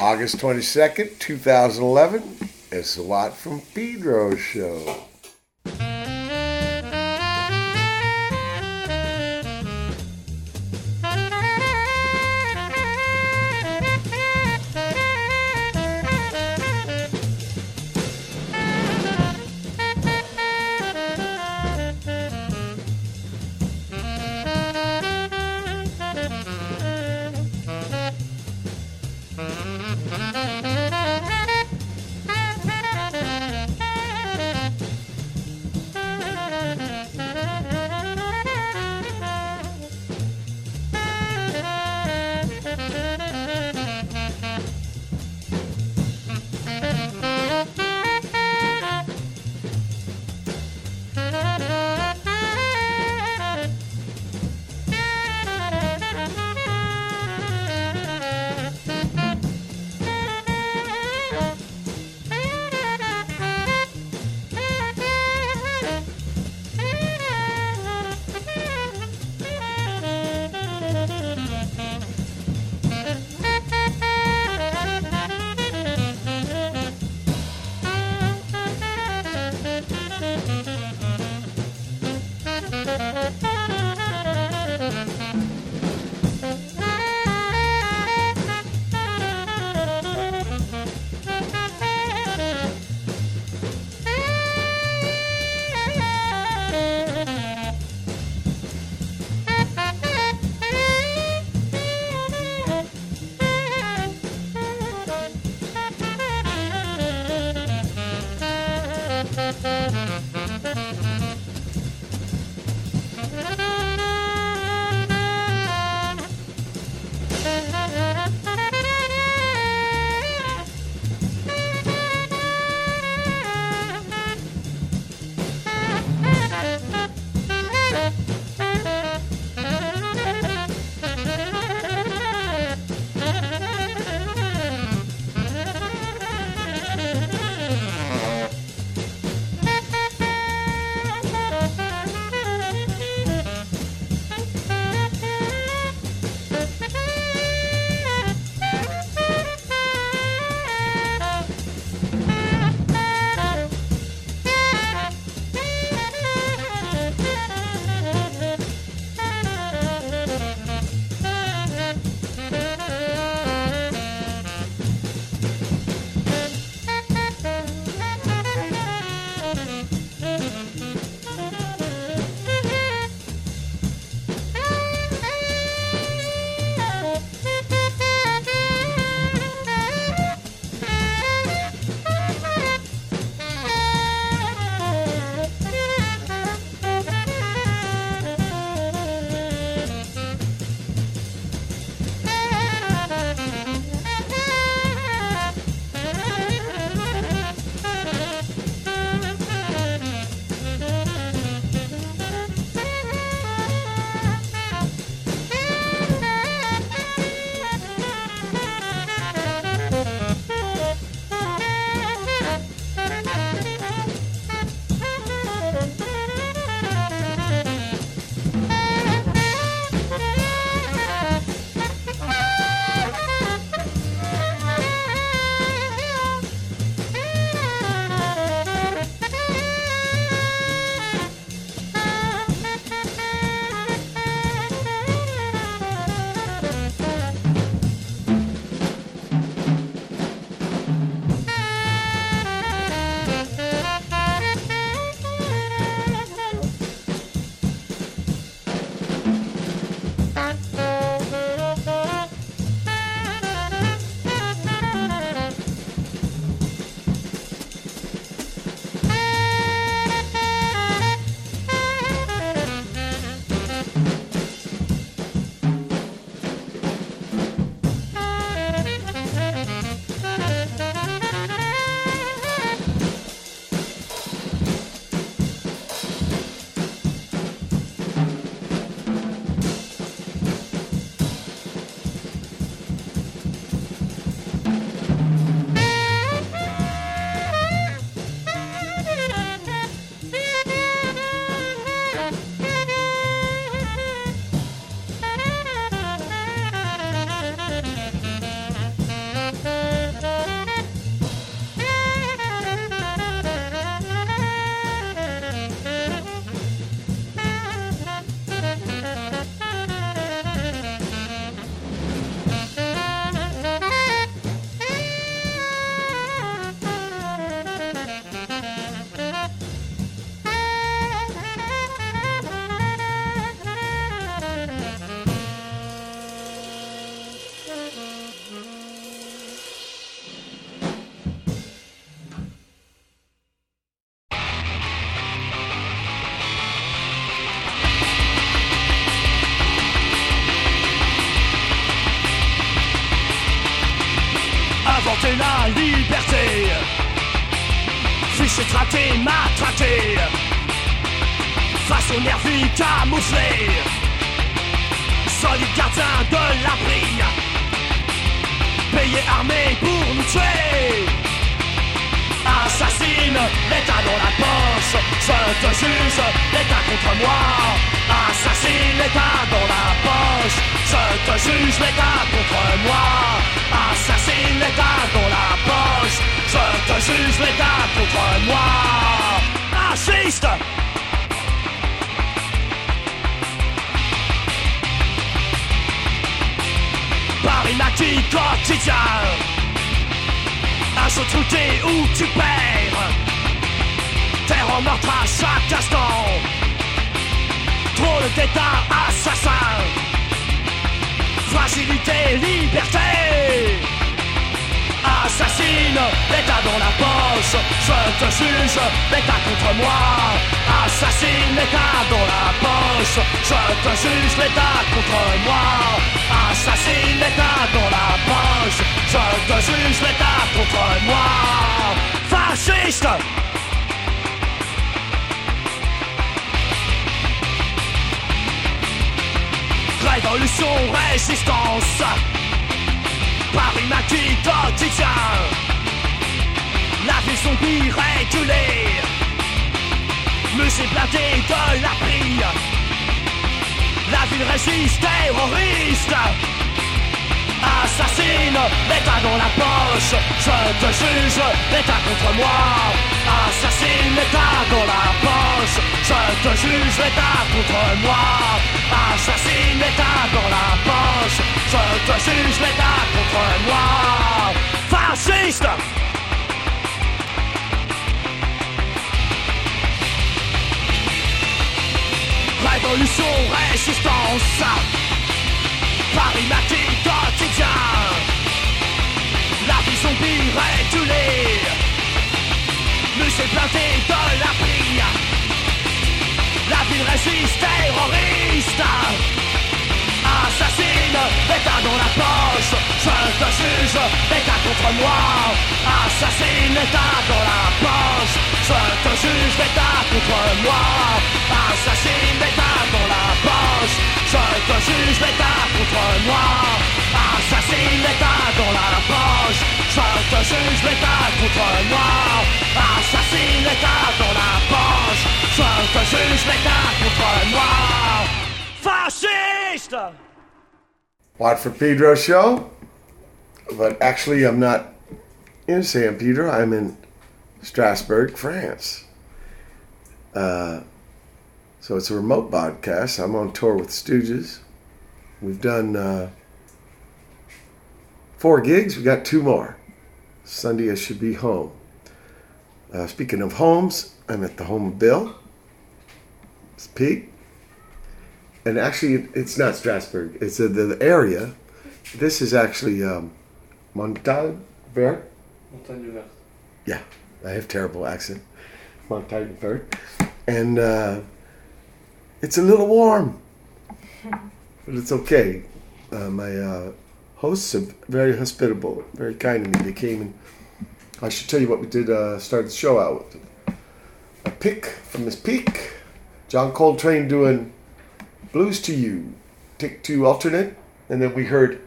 August 22nd, 2011. It's a lot from Pedro show. Maltraité. Face aux nervis camouflés. Solide gardien de l'abri. Payé armé pour nous tuer. Assassine, l'État dans la poche. Je te juge, l'État contre moi. Assassine, l'État dans la poche. Je te juge, l'État contre moi. Assassine, l'État dans la poche. Je te juge, l'État contre moi. Fasciste! Paris maquis quotidien Un saut trouté où tu perds Terre en meurtre à chaque instant Trop d'état assassin Fragilité, liberté. Assassine, l'état dans la poche. Je te juge, l'état contre moi. Assassine, l'état dans la poche. Je te juge, l'état contre moi. Assassine, l'état dans la poche. Je te juge, l'état contre moi. Fasciste Révolution, résistance. Paris maquis quotidien La vie zombie régulée. Musée blindé de la prie La ville résiste terroriste. Assassine, l'état dans la poche. Je te juge, l'état contre moi. Assassine, l'état dans la poche. Je te juge, l'état contre moi Assassine, l'état dans la poche. Je te juge, l'état contre moi. Fasciste! Révolution, résistance. Paris quotidien. La vie zombie régulée. Musée blindé de la prie La ville résiste terroriste. Assassine, l'état dans la poche. Je te juge, l'état contre moi. Assassine, l'état dans la poche. Je te juge, l'état contre moi. Assassine, l'état dans la poche. Je te juge, l'état contre moi L'état dans la poche Je te juge, l'état contre moi Assassine, l'état dans la poche Je te juge, l'état contre moi Fasciste Watt from Pedro show. But actually, I'm not in San Pedro. I'm in Strasbourg, France. Uh, so it's a remote podcast. I'm on tour with Stooges. We've done uh, four gigs. We got two more. Sunday I should be home. Uh, speaking of homes, I'm at the home of Bill. It's Pete and actually it- it's not Strasbourg. It's uh, the, the area. This is actually um. Montagne verte. Yeah, I have terrible accent. Montalbert, and uh, it's a little warm, but it's okay. Uh, my uh, hosts are very hospitable, very kind to me. They came and I should tell you what we did. Uh, start the show out with a pick from his peak. John Coltrane doing Blues to You, Take Two alternate, and then we heard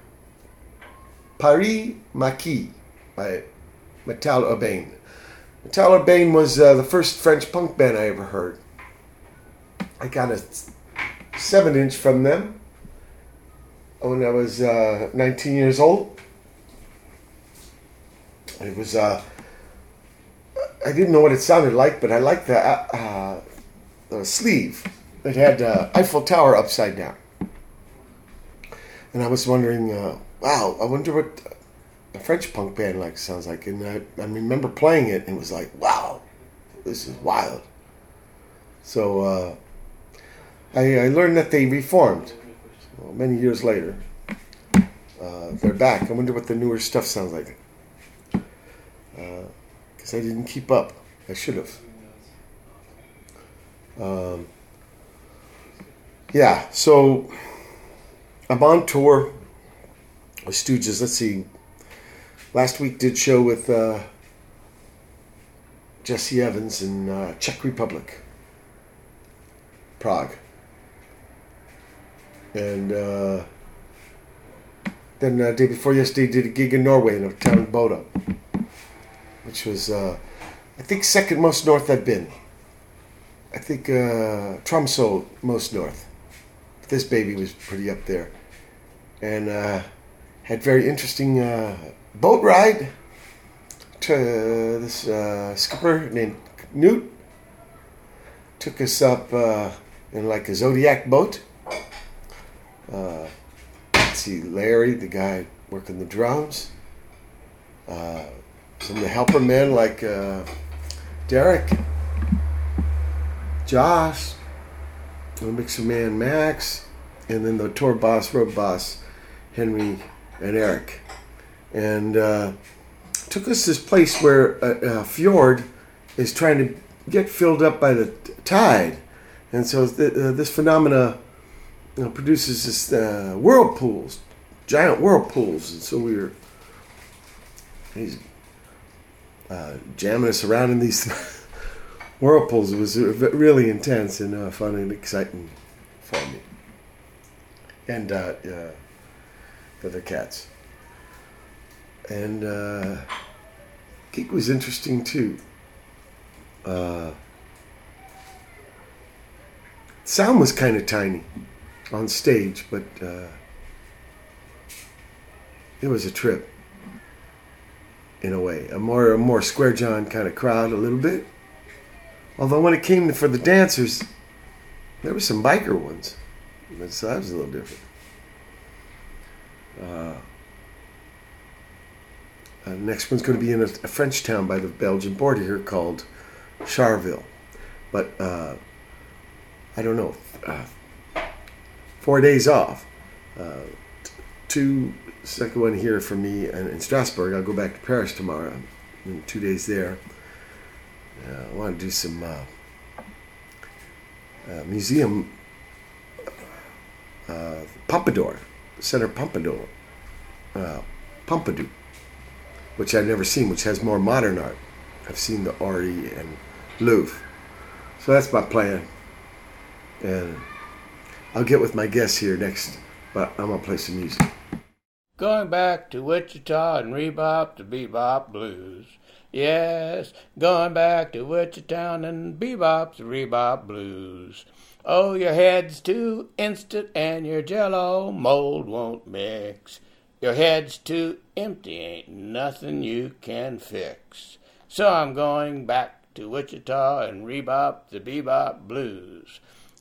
Paris Maquis by Metal Urbain. Metal Urbain was uh, the first French punk band I ever heard. I got a seven inch from them when I was uh, 19 years old. It was, uh, I didn't know what it sounded like, but I liked the, uh, uh, the sleeve. It had Eiffel Tower upside down. And I was wondering, uh, wow, I wonder what a French punk band like sounds like. And I, I remember playing it and it was like, wow, this is wild. So uh, I, I learned that they reformed well, many years later. Uh, they're back. I wonder what the newer stuff sounds like. Because I didn't keep up. I should have. Um, yeah, so I'm on tour with Stooges. Let's see. last week did show with uh, Jesse Evans in uh, Czech Republic, Prague, and uh, then uh, day before yesterday did a gig in Norway in a town Bodø, which was uh, I think second most north I've been. I think uh, Tromsø most north. This baby was pretty up there, and uh, had very interesting uh, boat ride to this uh, skipper named Newt. Took us up in like a Zodiac boat. Uh, let's see, Larry, the guy working the drums. Uh, some of the helper men like uh, Derek, Josh, the mixer man Max, and then the tour boss, road boss, Henry and Eric. And uh, took us to this place where a, a fjord is trying to get filled up by the tide. And so th- uh, this phenomena you know, produces this uh, whirlpools, giant whirlpools. And so we were he's uh, jamming us around in these whirlpools. It was really intense and uh, fun and exciting for me. And uh, uh, the cats. And uh, gig was interesting too. Uh, sound was kind of tiny on stage, but uh, it was a trip in a way. A more a more square John kind of crowd a little bit. Although when it came for the dancers, there were some biker ones. So that was a little different. Uh, uh, next one's going to be in a, a French town by the Belgian border here called Charleville. But uh, I don't know. Four days off. Uh, two, second one here for me in, in Strasbourg. I'll go back to Paris tomorrow. Two days there. Uh, I want to do some uh, uh, museum uh, Pompadour, Center Pompadour, uh, Pompidou, which I've never seen, which has more modern art. I've seen the Ori and Louvre. So that's my plan. And I'll get with my guests here next, but I'm to play some music. Going back to Wichita and rebop the bebop blues. Yes, going back to Wichita and bebop the rebop blues. Oh, your head's too instant and your jello mold won't mix. Your head's too empty, ain't nothing you can fix. So I'm going back to Wichita and rebop the bebop blues.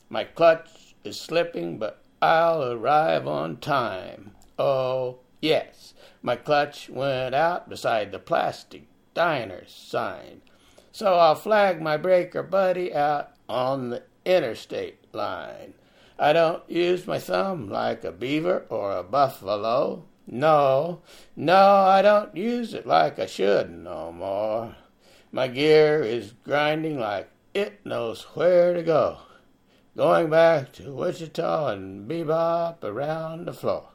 My clutch is slipping, but I'll arrive on time. Oh, yes, my clutch went out beside the plastic diner sign. So I'll flag my breaker buddy out on the interstate line. I don't use my thumb like a beaver or a buffalo. No, no, I don't use it like I should no more. My gear is grinding like it knows where to go. Going back to Wichita and bebop around the floor.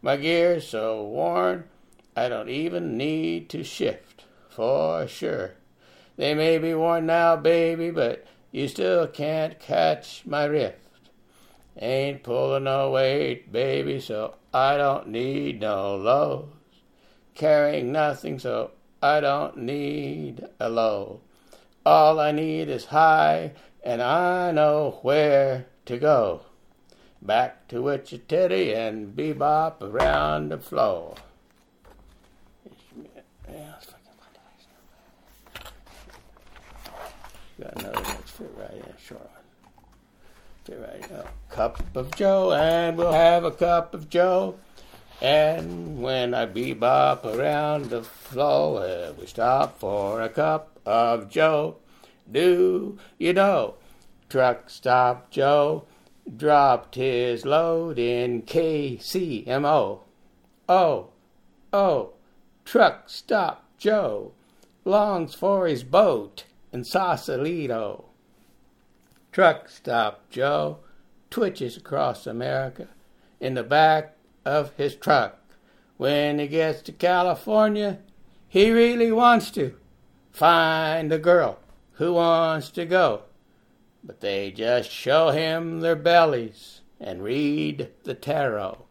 My gear's so worn, I don't even need to shift, for sure. They may be worn now, baby, but you still can't catch my rift. Ain't pulling no weight, baby, so I don't need no lows. Carrying nothing, so I don't need a load. All I need is high, and I know where to go. Back to Wichita and bebop around the floor. Got another that's fit right in, short one. Fit right in. Cup of Joe, and we'll have a cup of Joe. And when I bebop around the floor, we stop for a cup of Joe. Do you know? Truck stop Joe dropped his load in KCMO. Oh, oh, truck stop Joe longs for his boat in Sausalito. Truck stop Joe twitches across America in the back of his truck When he gets to California, he really wants to find a girl who wants to go. But they just show him their bellies and read the tarot.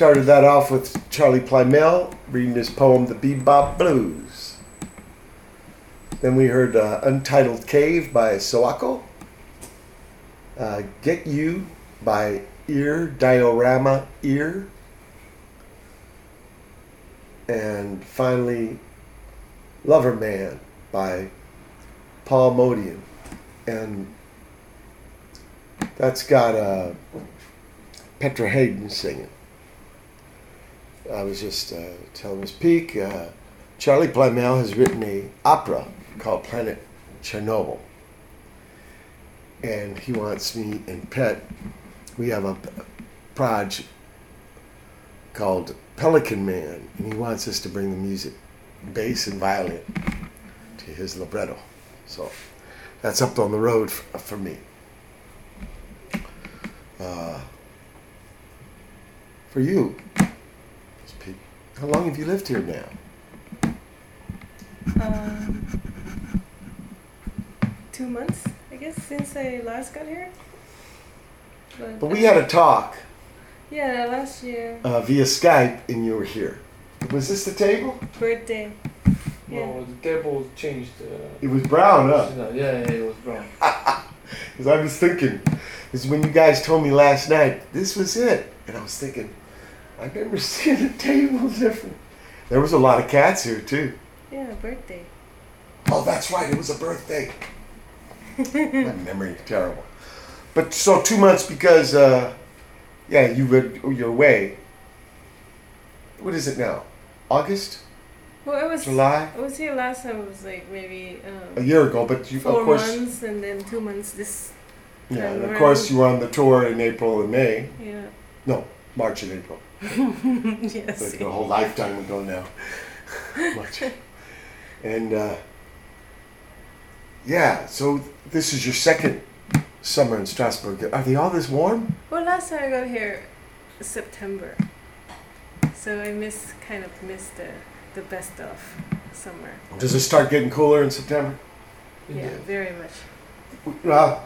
started that off with Charley Plymell reading his poem, The Bebop Blues. Then we heard uh, Untitled Cave by Sawako, uh, Get You by Ear, Diorama Ear, and finally Lover Man by Paul Motian. And that's got uh, Petra Haden singing. I was just uh, telling Miss Peak, uh, Charley Plymell has written a opera called Planet Chernobyl, and he wants me and Pet. We have a project called Pelican Man, and he wants us to bring the music, bass and violin, to his libretto. So that's up on the road f- for me. Uh, for you, how long have you lived here now? Um, two months, I guess, since I last got here. But we had a talk yeah last year uh, via Skype, and you were here. Was this the table? birthday. Yeah. No, the table changed. Uh, It was brown, huh? yeah, yeah, it was brown. Because I was thinking, because when you guys told me last night, this was it. And I was thinking, I've never seen a table different. There was a lot of cats here, too. Yeah, birthday. Oh, that's right. It was a birthday. My memory terrible. But so two months because, uh, yeah, you were you're away. What is it now? August, Well, I was July, I was here last time. It was like maybe a um, year ago. But you, four of course, months and then two months. This yeah, and of around. course, you were on the tour in April and May. yeah. No, March and April. Yes. like a whole lifetime ago now. Much. And uh, yeah, so this is your second summer in Strasbourg. Are they all this warm? Well, last time I got here, September. So I miss kind of missed the the best of summer. Does it start getting cooler in September? Yeah, very much. Uh,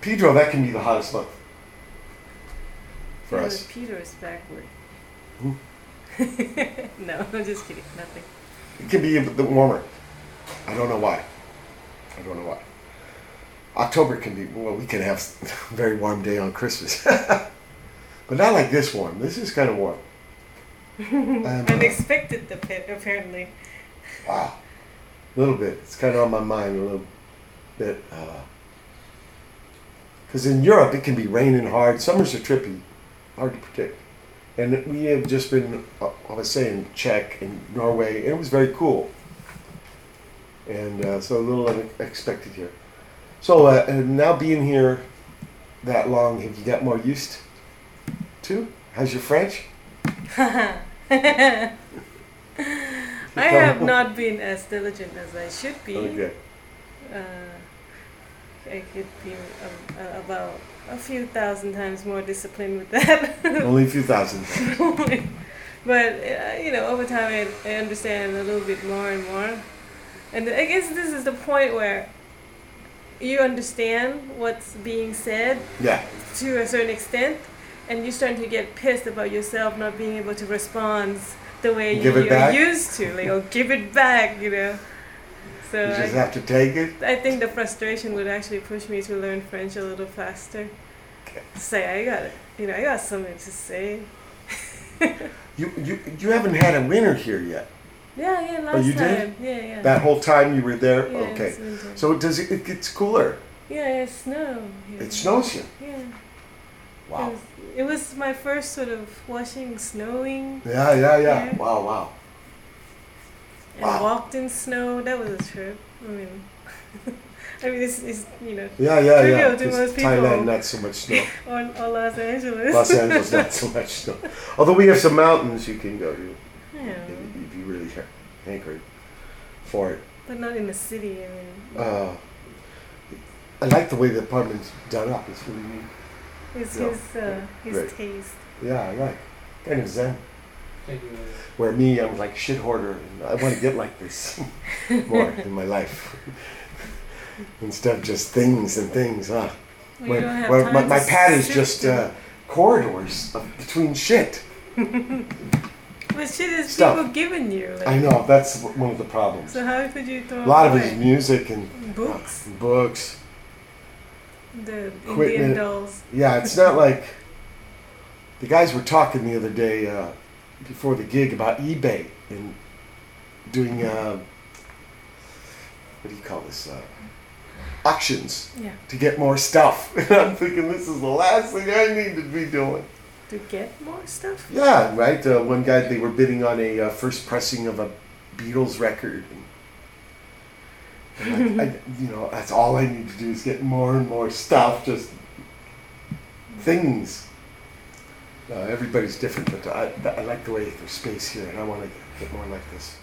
Pedro, that can be the hottest month for Yeah, us. Peter is backward. Who? no, I'm just kidding. Nothing. It can be bit warmer. I don't know why. I don't know why. October can be well. We can have a very warm day on Christmas, but not like this warm. This is kind of warm. And, uh, Unexpected, appa- apparently. Wow. A little bit. It's kind of on my mind a little bit. Because in Europe, it can be raining hard. Summers are trippy, hard to predict. And we have just been, uh, I was saying, Czech and Norway, and it was very cool. And uh, so a little unexpected here. So uh, and now being here that long, have you got more used to? How's your French? I have not been as diligent as I should be. Okay. Uh, I could be um, about a few thousand times more disciplined with that. Only a few thousand. but uh, you know, over time, I, I understand a little bit more and more. And I guess this is the point where you understand what's being said Yeah. to a certain extent, and you're starting to get pissed about yourself not being able to respond the way you, Give you're back? used to, like, or give it back, you know. So You just I, have to take it. I think the frustration would actually push me to learn French a little faster. Okay. Say I got it, you know, I got something to say. You, you you haven't had a winter here yet. Yeah, yeah, last Oh, you time. did? Yeah, yeah. That whole time you were there. yeah, okay. So does it? It gets cooler. yeah, it snow. here. It snows here. Yeah. It Wow. was, it was my first sort of washing, snowing, Yeah, yeah, yeah. Yeah. Wow, wow. And Wow. walked in snow. That was a trip. I mean, I mean, it's, it's you know, Yeah, yeah, Trivial yeah. to most people. Thailand, not so much snow. or, or Los Angeles. Los Angeles, not so much snow. Although we have some mountains you can go to yeah, if you really ha- hankering for it. but not in the city. I mean, Uh, I like the way the apartment's done up. It's really neat. it's yeah. his uh, his Great. taste. Yeah, I like. Kind of zen. Thank you. Where me, I'm like shit hoarder, and I want to get like this more in my life. Instead of just things and things, huh? We Where- don't where my, my pad is just uh, corridors of, between shit. What shit is stuff. people giving you. Like, I know that's one of the problems. So how could you throw A lot of it away? is music and books, uh, books. the Equipment. Indian dolls. Yeah, it's not like the guys were talking the other day uh, before the gig about eBay and doing uh, what do you call this? Uh, auctions Yeah. to get more stuff. And I'm thinking this is the last thing I need to be doing. To get more stuff. Yeah, right. Uh, one guy they were bidding on a uh, first pressing of a Beatles record. And I, I, you know, that's all I need to do is get more and more stuff, just things. Uh, everybody's different, but I, I like the way there's space here, and I want to get more like this.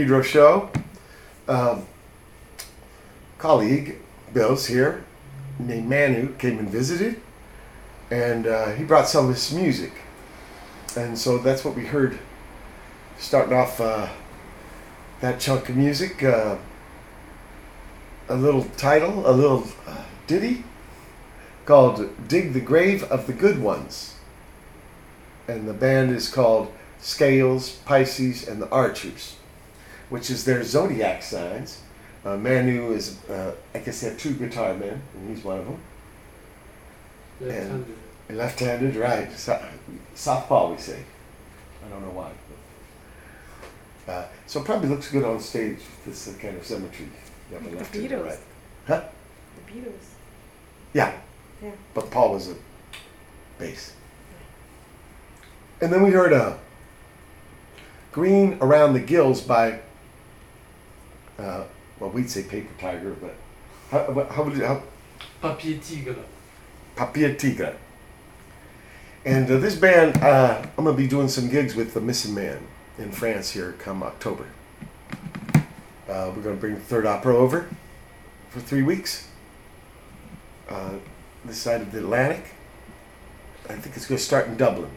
Show. Um, colleague Bill's here, named Manu, came and visited, and uh, he brought some of his music, and so that's what we heard. Starting off uh, that chunk of music, uh, a little title, a little uh, ditty called "Dig the Grave of the Good Ones," and the band is called Scales, Pisces, and the Archers which is their zodiac signs. Uh, Manu is, uh, I guess they have two guitar men, and he's one of them. Left-handed. Left-handed, right? So, southpaw, we say. I don't know why. But, uh, so it probably looks good on stage this uh, kind of symmetry. You have a The left and a Beatles. right. Huh? The Beatles. Yeah. Yeah. But Paul was a bass. And then we heard uh, Green Around the Gills by, uh, well, we'd say Paper Tiger, but how, how would you, how, Papier Tigre. Papier Tigre. And uh, this band, uh, I'm going to be doing some gigs with the Missingmen in France here come October. Uh, we're going to bring the Third Opera over for three weeks. Uh, this side of the Atlantic. I think it's going to start in Dublin.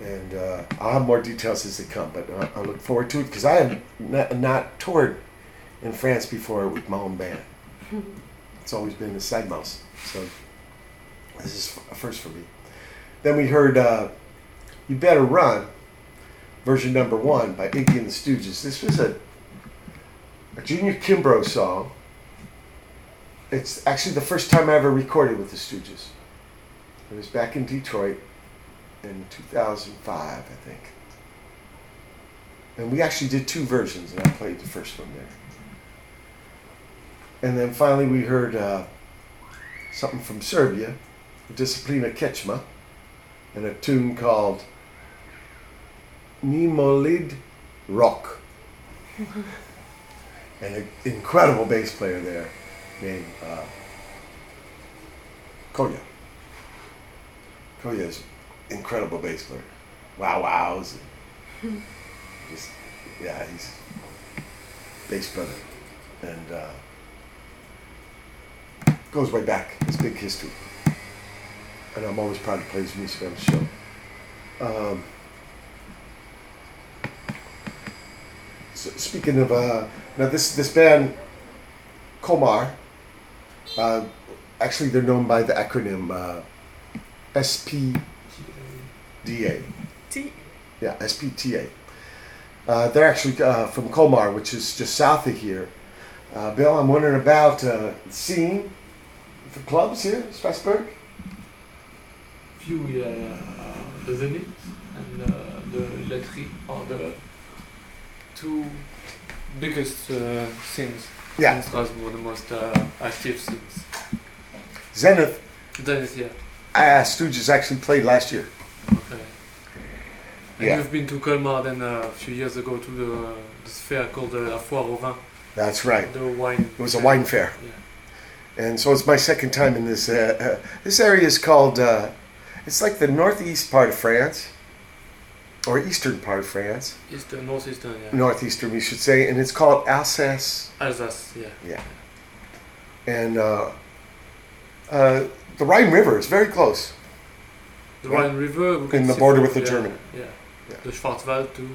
And uh, I'll have more details as they come, but uh, I look forward to it because I have not, not toured in France before with my own band. It's always been the side mouse. So this is a first for me. Then we heard uh, You Better Run, version number one by Iggy and the Stooges. This was a, a Junior Kimbrough song. It's actually the first time I ever recorded with the Stooges. It was back in Detroit in 2005, I think. And we actually did two versions, and I played the first one there. And then finally, we heard uh, something from Serbia, Disciplin A Kitschme, and a tune called Nimulid Rok. and an incredible bass player there named uh, Koja. Koja is incredible bass player. Wow wows. Just, yeah, he's bass brother. And uh, goes way back. It's big history. And I'm always proud to play his music on the show. Um, so speaking of, uh, now this, this band, Komar, uh, actually they're known by the acronym uh, SPDA. T. Yeah, SPTA. Uh, they're actually uh, from Colmar, which is just south of here. Uh, Bill, I'm wondering about uh, the scene for clubs here Strasbourg. Few, yeah, yeah. Uh, the Zenith and uh, the Laiterie are the two biggest uh, scenes Yeah. in Strasbourg, the most uh, active scenes. Zenith, Zenith, yeah. uh, Stooges actually played last year. Okay. And Yeah. you've been to Colmar then uh, a few years ago to the this fair called uh, La Foire au Vin, That's right. the wine. It was a wine fair. Yeah. And so it's my second time in this. Uh, uh, this area is called, uh, it's like the northeast part of France, or eastern part of France. The northeastern, yeah. Northeastern, we should say. And it's called Alsace Alsace, yeah. Yeah. And uh, uh, the Rhine River is very close. The Right. Rhine River. we In the border with the yeah, Germany. Yeah. Yeah. The Schwarzwald too.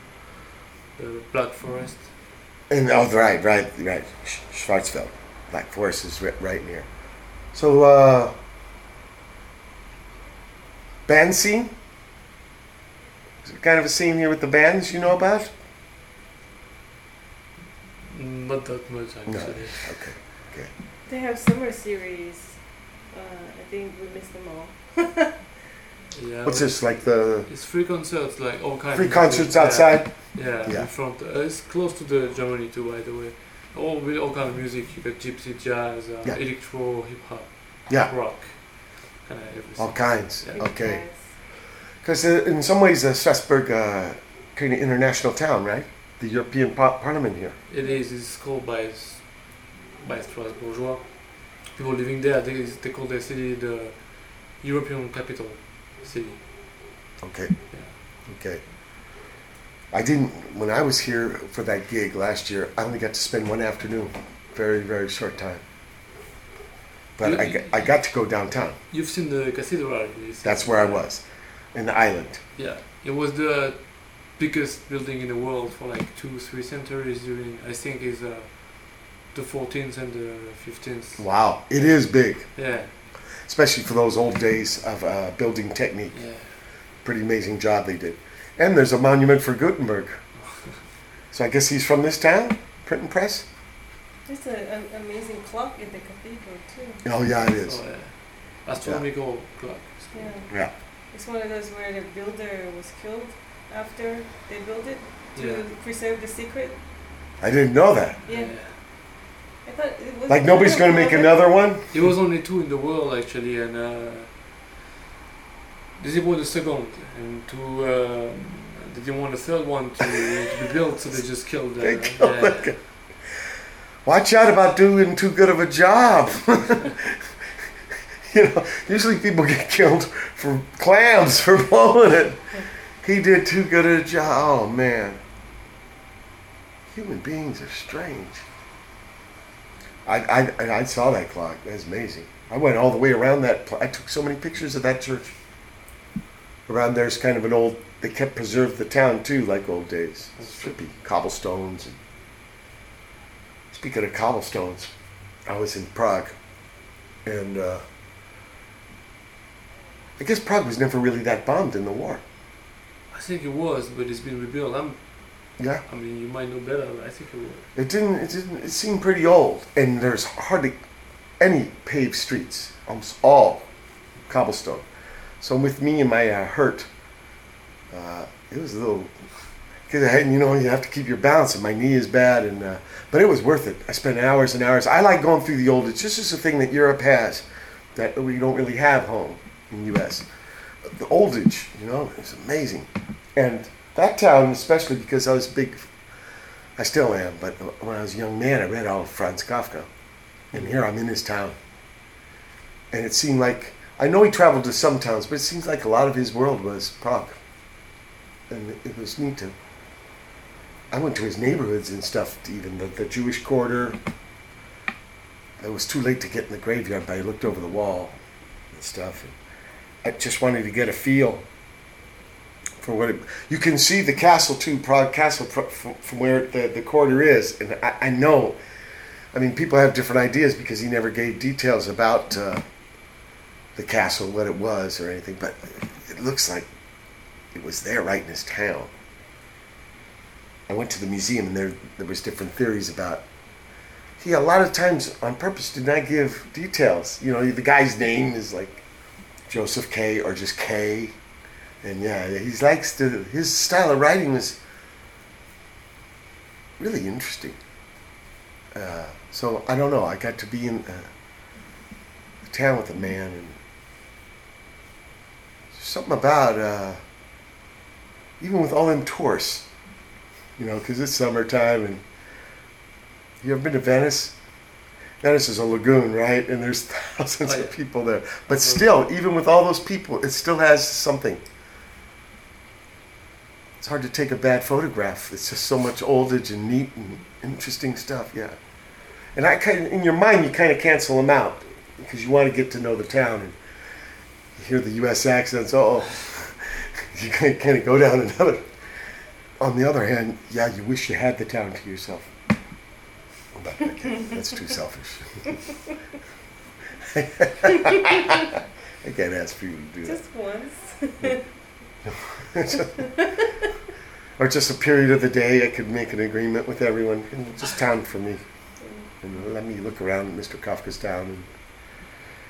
The Black Forest. And oh, right, right, right. Sch- Schwarzfeld, Black Forest is ri- right near. So, uh, band scene. Is there kind of a scene here with the bands you know about? Mm, Not that much No. actually. Okay. They have summer series. Uh, I think we missed them all. Yeah. What's this like the It's free concerts, like all kinds. free of concerts music. outside? Yeah, yeah, Yeah. in front. Uh, it's close to the Germany too, by the way. All with all kind of music. You got gypsy jazz, uh, Yeah. electro, hip hop, Yeah, rock, kind of everything. all kinds. Yeah. Okay. Because uh, in some ways, uh, Strasbourg, uh, kind of international town, right? The European par- Parliament here. It is. It's called by s- by Strasbourgeois. People living there, they, they call their city the European capital city. Okay. Yeah. Okay. I didn't when I was here for that gig last year. I only got to spend one afternoon, very very short time. But I, got- I got to go downtown. You've seen the cathedral. That's where I was, in the island. Yeah, it was the biggest building in the world for like two, three centuries during, I think, is uh, the 14th and the 15th. Wow, it is big, Yeah, especially for those old days of uh, building technique. yeah. Pretty amazing job they did. And there's a monument for Gutenberg. So I guess he's from this town, print and press. There's an amazing clock in the cathedral too. Oh yeah, it is. That's So, uh, astronomical clock. Yeah. Yeah. It's one of those where the builder was killed after they built it to Yeah. preserve the secret. I didn't know that. Yeah. I thought it was Like nobody's gonna make another one. There was only two in the world actually, and uh, this was the second, and to uh, they didn't want the third one to, to be built, so they just killed. Uh, They killed yeah. that. Watch out about doing too good of a job. you know, usually people get killed for clams for blowing it. He did too good of a job. Oh man, human beings are strange. I I and I saw that clock. That's amazing. I went all the way around that. I took so many pictures of that church. Around there's kind of an old. They kept preserved the town too, like old days. It's trippy cobblestones and Speaking of cobblestones, I was in Prague, and uh, I guess Prague was never really that bombed in the war. I think it was, but it's been rebuilt. I'm, Yeah, I mean, you might know better, but I think it was. it didn't. It didn't. It seemed pretty old, and there's hardly any paved streets. Almost all cobblestone. So with me and my uh, hurt, uh, it was a little. Because I you know, you have to keep your balance, and my knee is bad, and uh, but it was worth it. I spent hours and hours. I like going through the old. It's just a thing that Europe has that we don't really have home in the U.S. The oldage, you know, it's amazing, and that town especially because I was big. I still am, but when I was a young man, I read all of Franz Kafka, and here I'm in his town, and it seemed like I know he traveled to some towns, but it seems like a lot of his world was Prague, and it was neat to. I went to his neighborhoods and stuff, even the, the Jewish quarter. It was too late to get in the graveyard, but I looked over the wall and stuff. And I just wanted to get a feel for what it. You can see the castle too, Prague Castle, fr- fr- from where the, the quarter is, and I, I know. I mean, people have different ideas because he never gave details about uh, the castle, what it was, or anything. But it looks like it was there, right in his town. I went to the museum, and there there was different theories about. He a lot of times on purpose did not give details. You know, the guy's name is like Joseph K. or just K. And yeah, he likes to. His style of writing was really interesting. Uh, so I don't know. I got to be in uh, the town with a man, and something about uh, even with all them tourists, you know, because it's summertime. And you ever been to Venice? Venice is a lagoon, right? And there's thousands Oh, of people there. But still, even with all those people, it still has something. It's hard to take a bad photograph. It's just so much oldage and neat and interesting stuff. Yeah, and I kind of, in your mind, you kind of cancel them out because you want to get to know the town. And You hear the U.S. accents. Oh, you can't, can't go down another. On the other hand, yeah, you wish you had the town to yourself. Oh, but I. That's too selfish. I can't ask for you to do that. Just once. or just a period of the day I could make an agreement with everyone. And just town for me. And let me look around at Mr. Kafka's town. And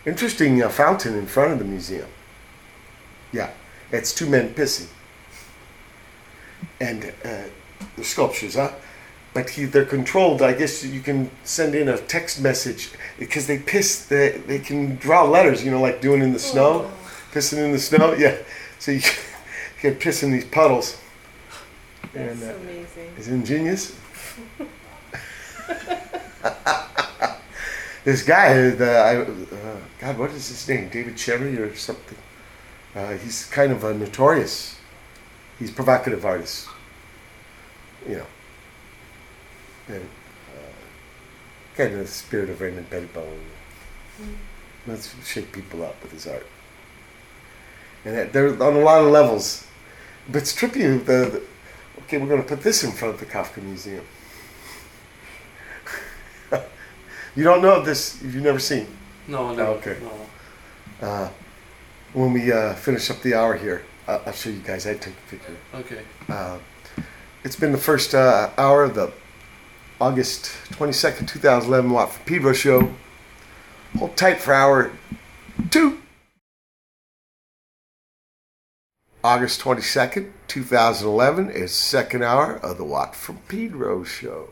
interesting uh, fountain in front of the museum. Yeah, it's two men pissing. And uh, the sculptures, huh? But he, they're controlled. I guess you can send in a text message because they piss. They, they can draw letters, you know, like doing in the snow, pissing in the snow. Yeah, so you can piss in these puddles. That's And, uh, amazing. Is ingenious. this guy, the, I, uh, God, what is his name? David Cherry or something? Uh, he's kind of a notorious. He's provocative artist. You know. And uh, kind of the spirit of Raymond Pettibon. Let's shake people up with his art. And that- they're on a lot of levels. But it's trippy. The, the okay, we're going to put this in front of the Kafka Museum. you don't know this. You've never seen. No, no. Okay. No. Uh, when we uh, finish up the hour here, I'll, I'll show you guys. I take a picture. Okay. Uh, it's been the first uh, hour of the August 22nd, 2011 Watt from Pedro show. Hold tight for hour two. August 22nd, 2011 is second hour of the Watt from Pedro show.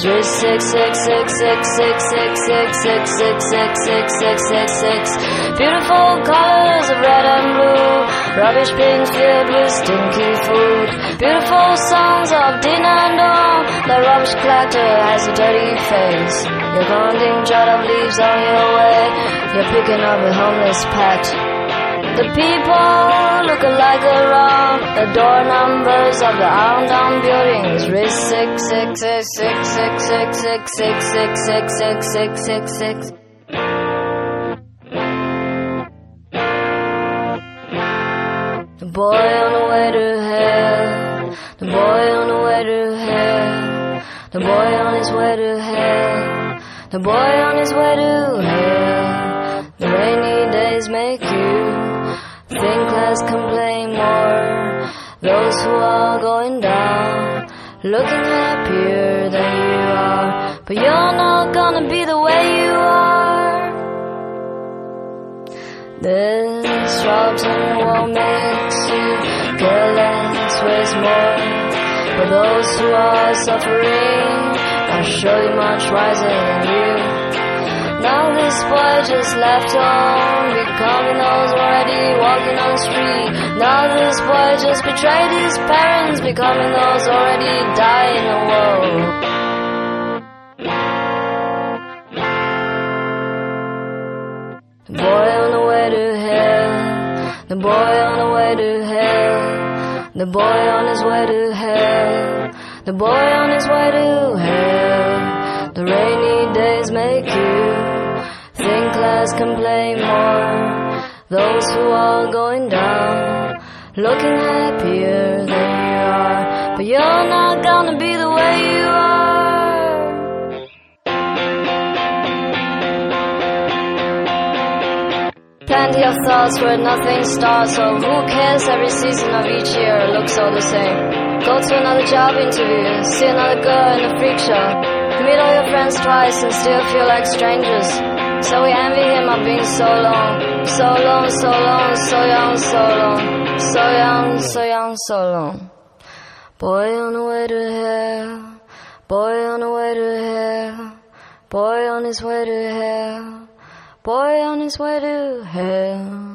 Covers. Reach six six six six six six six six six six six six six six. Beautiful colors of red and blue. Rubbish bins filled with stinky food. Beautiful songs of din and dawn. The rubbish collector has a dirty face. You're counting jar of leaves on your way. You're picking up a homeless pet. The people look alike around the door numbers of the iron down buildings. Reach six six six six six six six six six six six six six six. The boy on the way to hell. The boy on the way to hell. The boy on his way to hell. The boy on his way to hell. Looking happier than you are. But you're not gonna be the way you are. This and will makes you careless, waste more. For those who are suffering, are surely much wiser than you. This boy just left home, becoming those already walking on the street. Now this boy just betrayed his parents, becoming those already the world. The boy on the way to hell, the boy on the way to hell, the boy on his way to hell, the boy on his way to hell. The rainy days make you less, complain more. Those who are going down, looking happier than you are. But you're not gonna be the way you are. Plenty of thoughts where nothing starts, so who cares? Every season of each year looks all the same. Go to another job interview, see another girl in a freak show. Meet all your friends twice and still feel like strangers. So we envy him of being so long, so long, so long, so young, so long, so young, so young, so long. Boy on the way to hell, boy on the way to hell, boy on his way to hell, boy on his way to hell.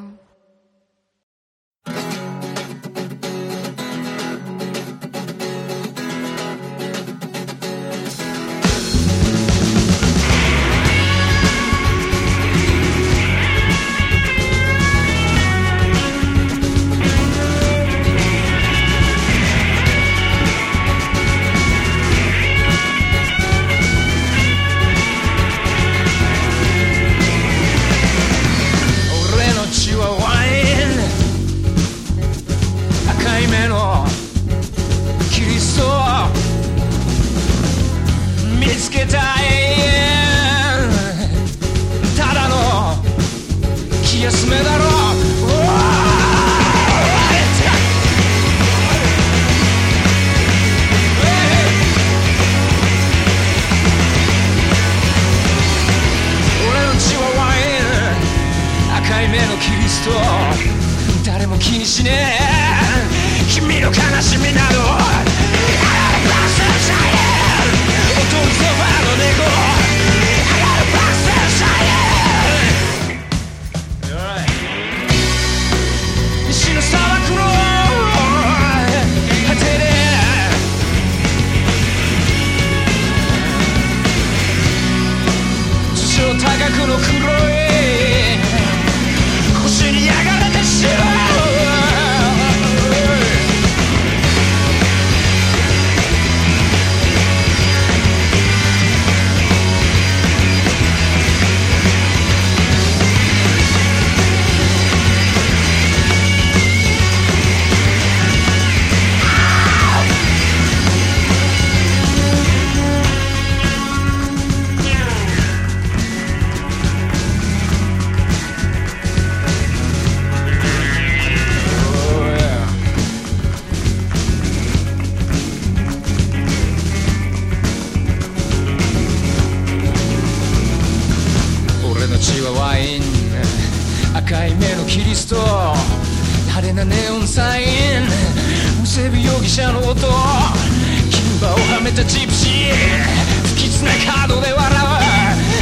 休めだろう。俺の血はワイン赤い目のキリスト。誰も気にしねえ。君の悲しみなど。回目のキリスト。派手なネオンサイン。むせび容疑者の音。金馬をはめたジプシー。不吉なカードで笑う。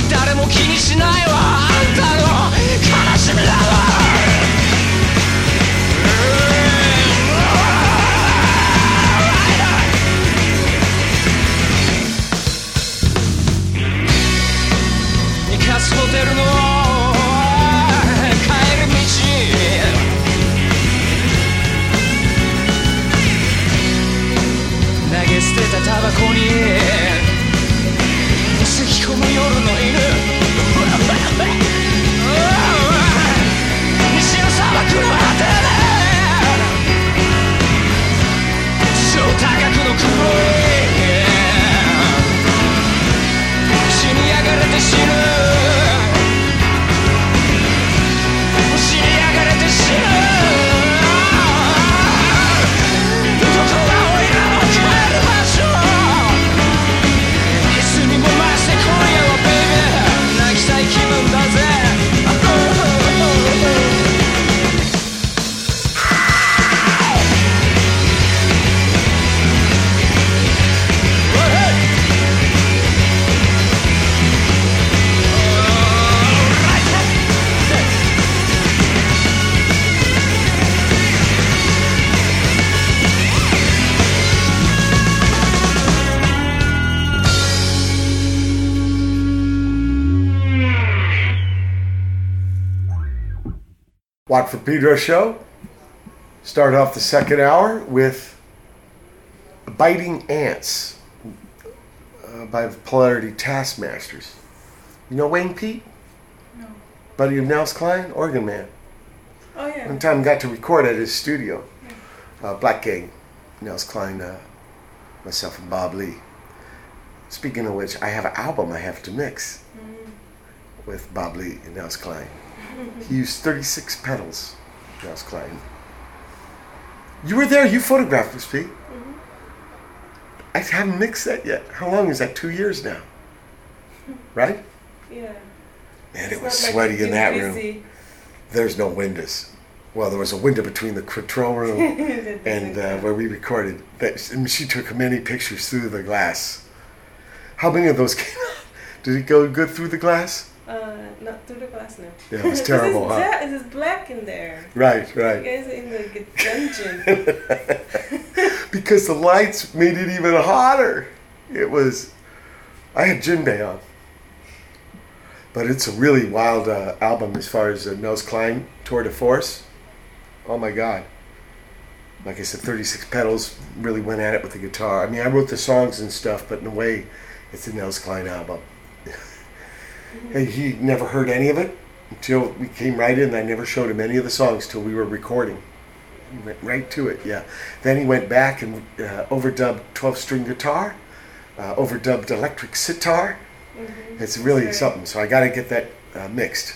誰も気にしないわ。あんたの悲しみだわ。タバコに咳き込む夜の犬西の砂漠の果てで地上高くの黒 Watt from Pedro show. Start off the second hour with Biting Ants uh, by the Polarity Taskmasters. You know Wayne Peet? No. Buddy of Nels Cline, organ man. Oh yeah. One time got to record at his studio. Uh, Black Gang, Nels Cline, uh, myself and Bob Lee. Speaking of which, I have an album I have to mix with Bob Lee and Nels Cline. He used 36 pedals, Nels Cline. You were there, you photographed this, Pete. I haven't mixed that yet. How long is that? Two years now. Right? Yeah. Man, It's it was like sweaty in that room. There's no windows. Well, there was a window between the control room and uh, where we recorded. That and she took many pictures through the glass. How many of those came out? Did it go good through the glass? Uh, not through the glass now. Yeah, it was terrible, This huh? is, that, black in there. Right, You right. guys are in the dungeon. Because the lights made it even hotter. It was. I had Jinbei on. But it's a really wild uh, album as far as uh, Nels Cline Tour de Force. Oh my God. Like I said, 36 pedals, really went at it with the guitar. I mean, I wrote the songs and stuff, but in a way, it's a Nels Cline album. Hey, he never heard any of it until we came right in. I never showed him any of the songs till we were recording. He went right to it, yeah. Then he went back and uh, overdubbed 12 string guitar, uh, overdubbed electric sitar. It's really Sure. something. So I got to get that uh, mixed.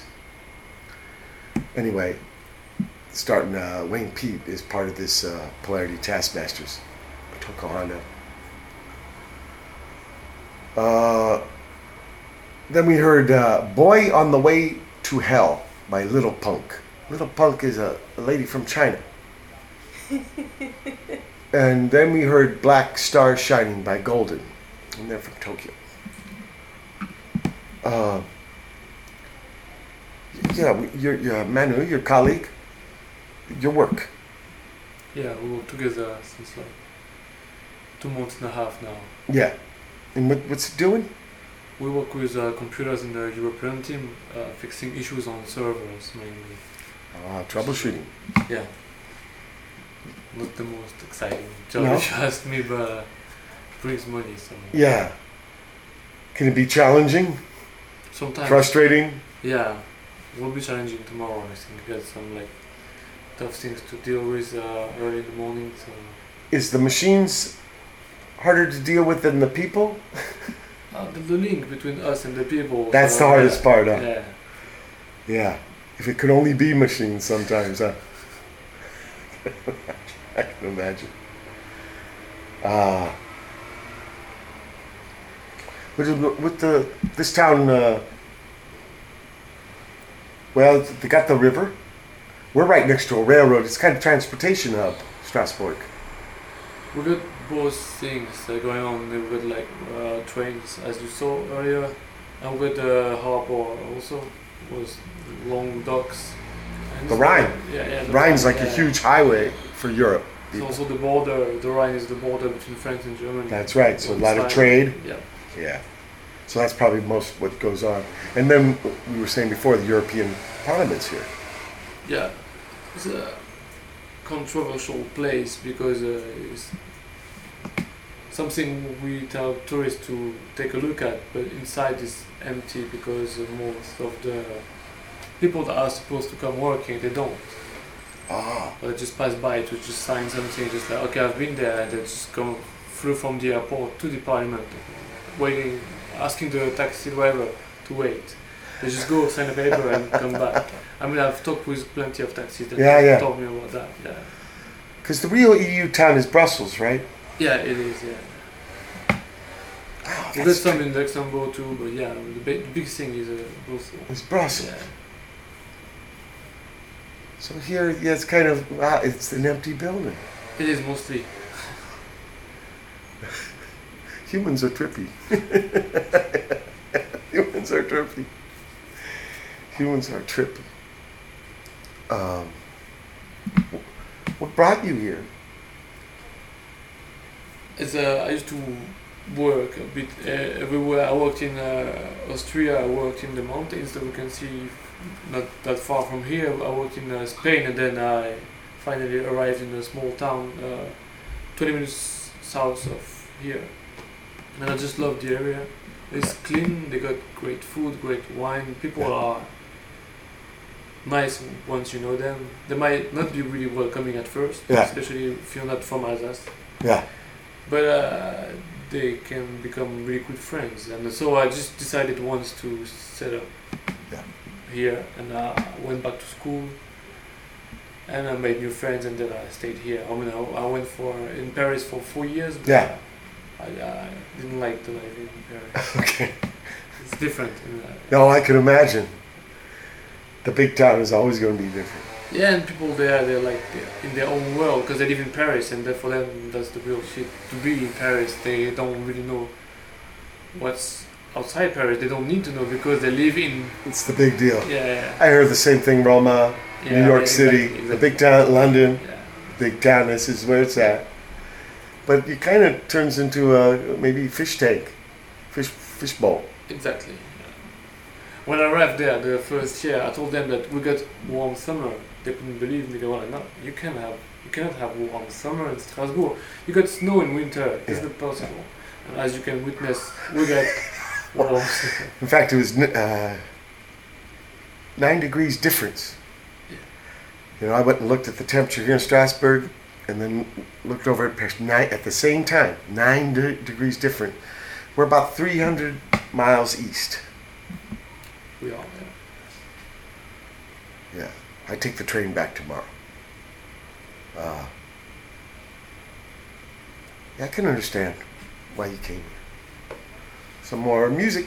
Anyway, starting uh, Wayne Peet is part of this uh, Polarity Taskmasters, Toko Honda. Uh, then we heard uh, "Boy on the Way to Hell" by Little Punk. Little Punk is a, a lady from China. and then we heard "Black Star Shining" by Golden, and they're from Tokyo. Uh, yeah, we- your, your Manu, your colleague, your work. Yeah, we work together since like two months and a half now. Yeah. And what, what's it doing? We work with uh, computers in the European team, uh, fixing issues on servers mainly. Uh, troubleshooting. Yeah. Not the most exciting job No? if you ask me, but brings money. So Yeah. Can it be challenging? sometimes, Frustrating? yeah, will be challenging tomorrow. I think We got some like tough things to deal with uh, early in the morning. So Is the machines harder to deal with than the people? uh, the, link between us and the people. That's so, the hardest yeah, part, huh? Yeah. Yeah. If it could only be machines sometimes, huh? I can imagine. Ah. with, with the this town, uh, well, they got the river. We're right next to a railroad. It's kind of transportation hub, Strasbourg. We got both things uh, going on. Got like uh, trains, as you saw earlier, and got the harbor also was long docks. And The Rhine. Yeah, yeah. the Rhine's like yeah. a huge highway for Europe. It's also the border. The Rhine is the border between France and Germany. That's right. So a lot of trade. Yeah. Yeah. So that's probably most what goes on. And then we were saying before the European Parliament's here. Yeah, it's a controversial place because uh, it's something we tell tourists to take a look at, but inside is empty because most of the people that are supposed to come working they don't. Ah. Or they just pass by to just sign something, just like okay, I've been there, and they just come through from the airport to the parliament, waiting, asking the taxi driver to wait. They just go sign a paper and come back. I mean, I've talked with plenty of taxis that Yeah, yeah. told me about that. Yeah, Because the real EU town is Brussels, right? Yeah, it is. Yeah, Oh, got that's some in Luxembourg too, but yeah, the big, the big thing is uh, Brussels. It's Brussels. Yeah. So here, yeah, it's kind of, wow, it's an empty building. It is mostly. Humans are trippy. Humans are trippy. Humans are trippy. Um, what brought you here? It's uh, I used to work a bit uh, everywhere. I worked in uh, Austria. I worked in the mountains that we can see not that far from here. I worked in uh, Spain, and then I finally arrived in a small town, uh, 20 minutes south of here. And I just love the area. It's clean. They got great food, great wine. People are nice once you know them. They might not be really welcoming at first, Yeah. especially if you're not from Alsace. Yeah. But uh, they can become really good friends, and so I just decided once to set up Yeah. here, and uh, I went back to school, and I made new friends, and then I stayed here. I mean, I, I went for in Paris for four years. But Yeah. I, I didn't like the life in Paris. Okay. It's different. in, uh, No, I can imagine. The big town is always going to be different. Yeah, and people there, they're like in their own world because they live in Paris, and for them, that's the real shit. To be in Paris, they don't really know what's outside Paris. They don't need to know because they live in. It's the big deal. Yeah, yeah, I heard the same thing, Roma, yeah, New York exactly, City, exactly. the big town, London, Yeah. big town. This is where it's at. But it kind of turns into a maybe fish tank, fish fish bowl. Exactly. When I arrived there the first year, I told them that we got warm summer. They couldn't believe me. They were like, "No, you can have, you cannot have warm summer in Strasbourg. You got snow in winter. It's Yeah. not possible." And as you can witness, we got. In fact, it was uh, nine degrees difference. Yeah. You know, I went and looked at the temperature here in Strasbourg, and then looked over at Paris nine, at the same time. Nine de- degrees different. We're about 300 miles east. we are. I take the train back tomorrow. Uh, yeah, I can understand why you came here. Some more music.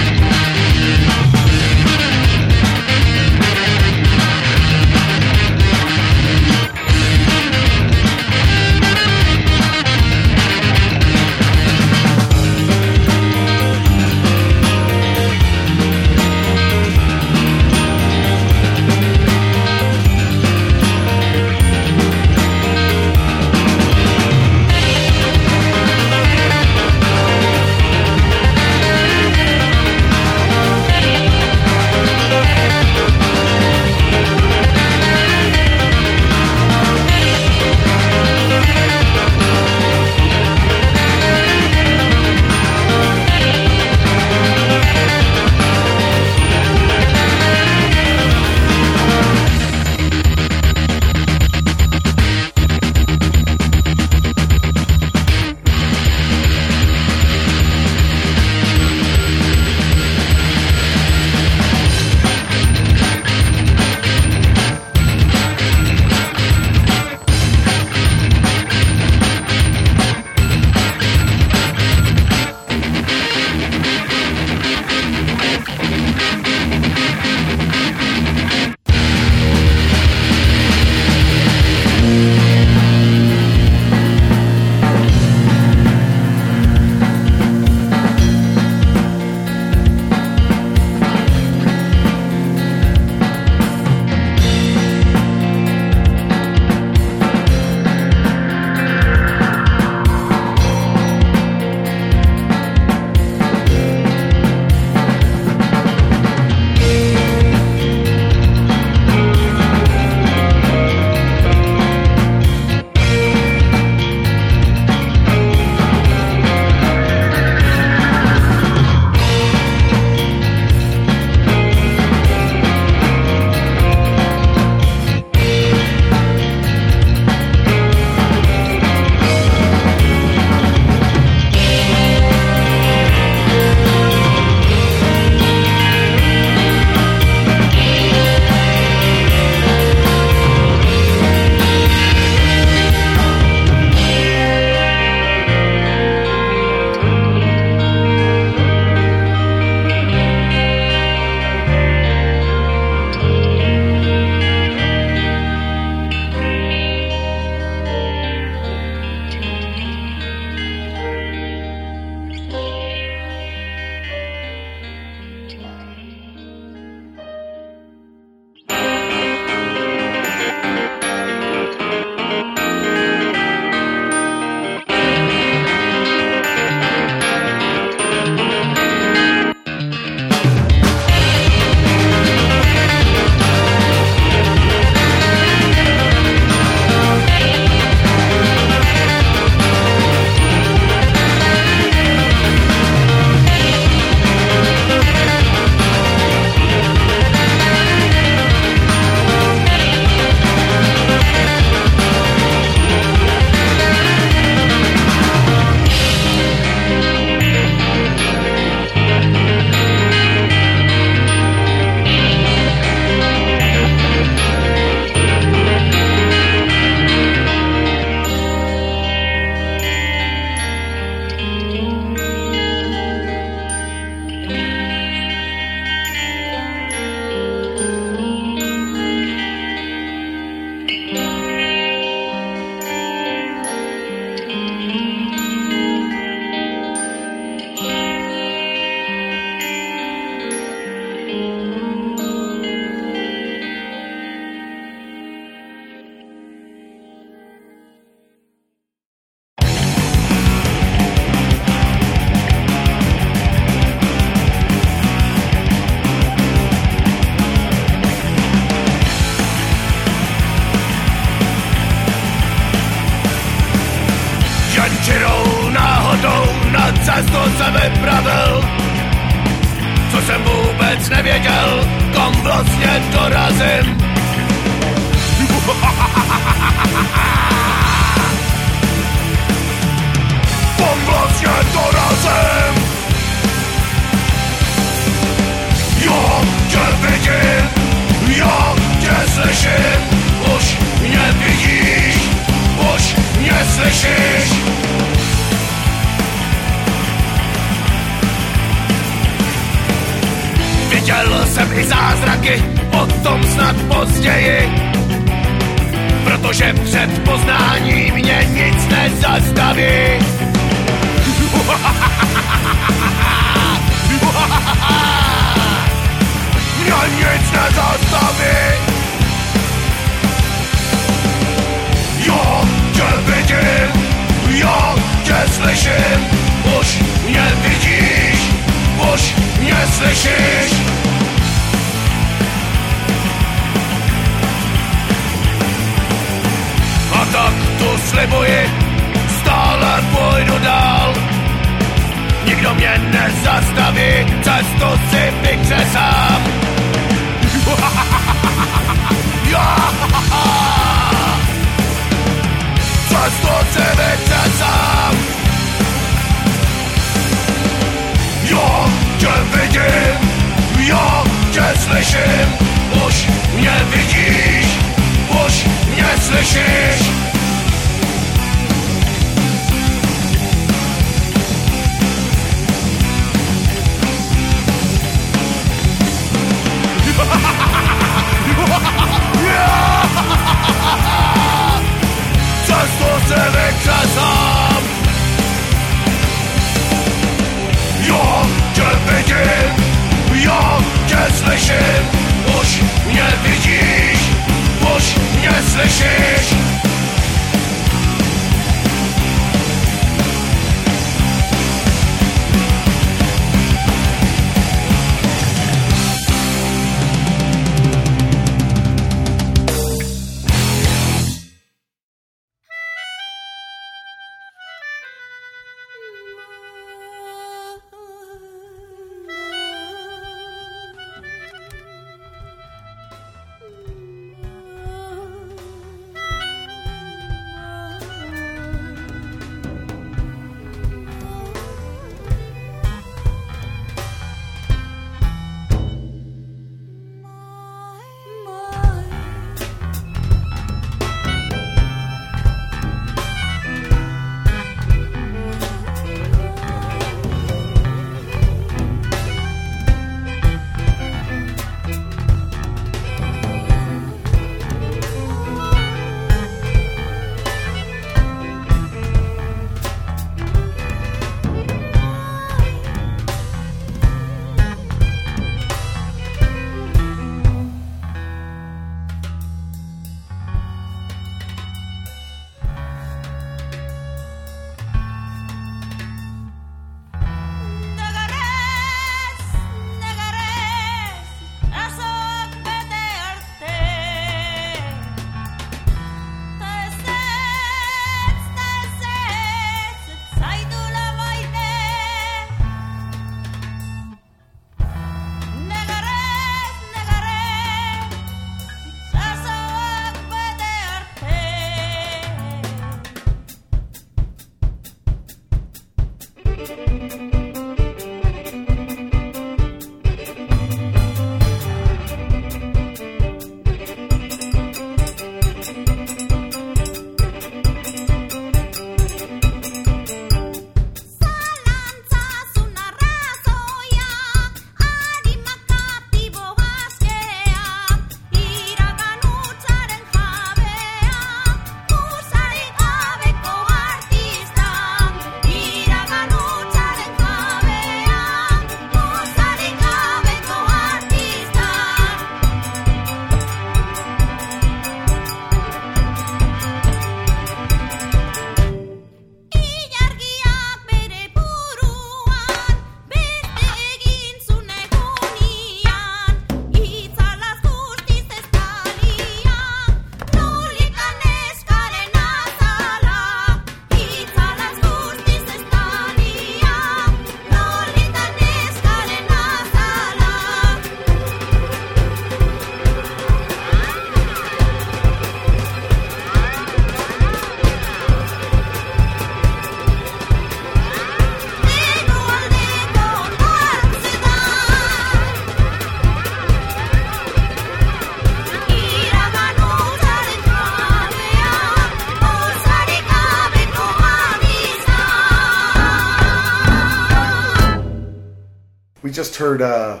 Just heard uh,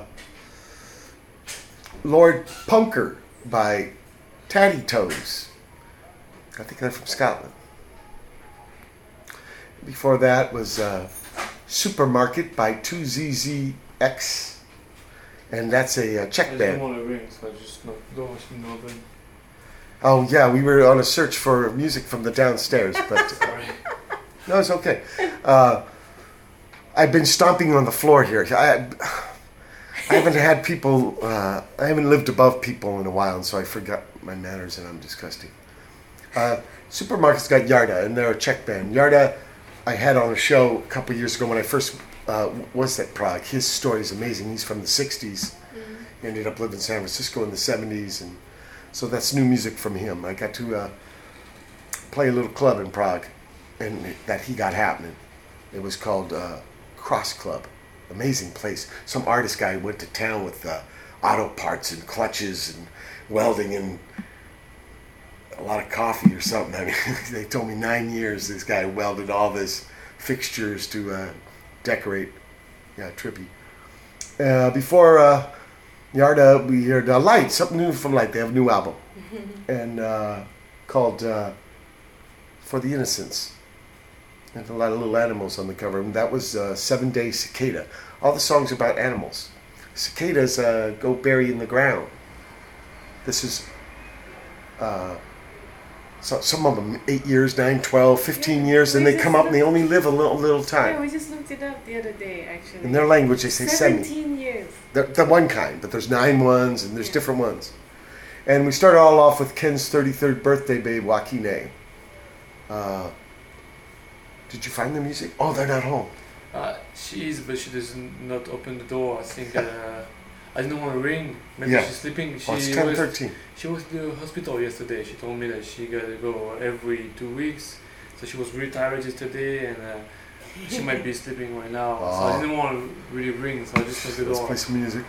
Lord Punkar by Tattie Toes. I think they're from Scotland. Before that was uh, Supermarket by 2ZZX. And that's a uh, I Czech band. want to ring, so I just not, don't want to know them. Oh, yeah, we were on a search for music from the downstairs, but Sorry. no, it's okay. Uh, I've been stomping on the floor here. I, I haven't had people, uh, I haven't lived above people in a while, and so I forgot my manners and I'm disgusting. Uh, Supermarket's got Yarda, and they're a Czech band. Yarda, I had on a show a couple years ago when I first uh, was at Prague. His story is amazing. He's from the 60s. He ended up living in San Francisco in the 70s, and so that's new music from him. I got to uh, play a little club in Prague, and that he got happening. It was called uh, Cross Club. Amazing place. Some artist guy went to town with uh, auto parts and clutches and welding and a lot of coffee or something. I mean, they told me nine years this guy welded all this fixtures to uh, decorate. Yeah, trippy. Uh, before uh, Yarda, we heard uh, Lite, something new from Lite. They have a new album, and uh, called uh, "For the Innocents." And a lot of little animals on the cover. And that was uh, Seven Day Cicada. All the songs are about animals. Cicadas uh, go bury in the ground. This is uh, so, some of them 8 years, 9, 12, 15 years, and they come up and they only live a little, little time. Yeah, we just looked it up the other day, actually. In their language, they say semi. 17 years. The, the one kind, but there's nine ones and there's different ones. And we started all off with Ken's 33rd birthday babe, Wah Qi Neh. Uh, did you find the music? Oh, they're not home. Uh, she is, but she does not open the door. I think uh, I didn't want to ring. Maybe Yeah. she's sleeping. She Oh, it's was 10:13. she was in the hospital yesterday. She told me that she gotta go every two weeks. So she was really tired yesterday, and uh, she might be sleeping right now. So Oh. I didn't want to really ring, so I just closed the Let's door. play some music.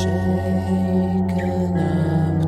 Shaken up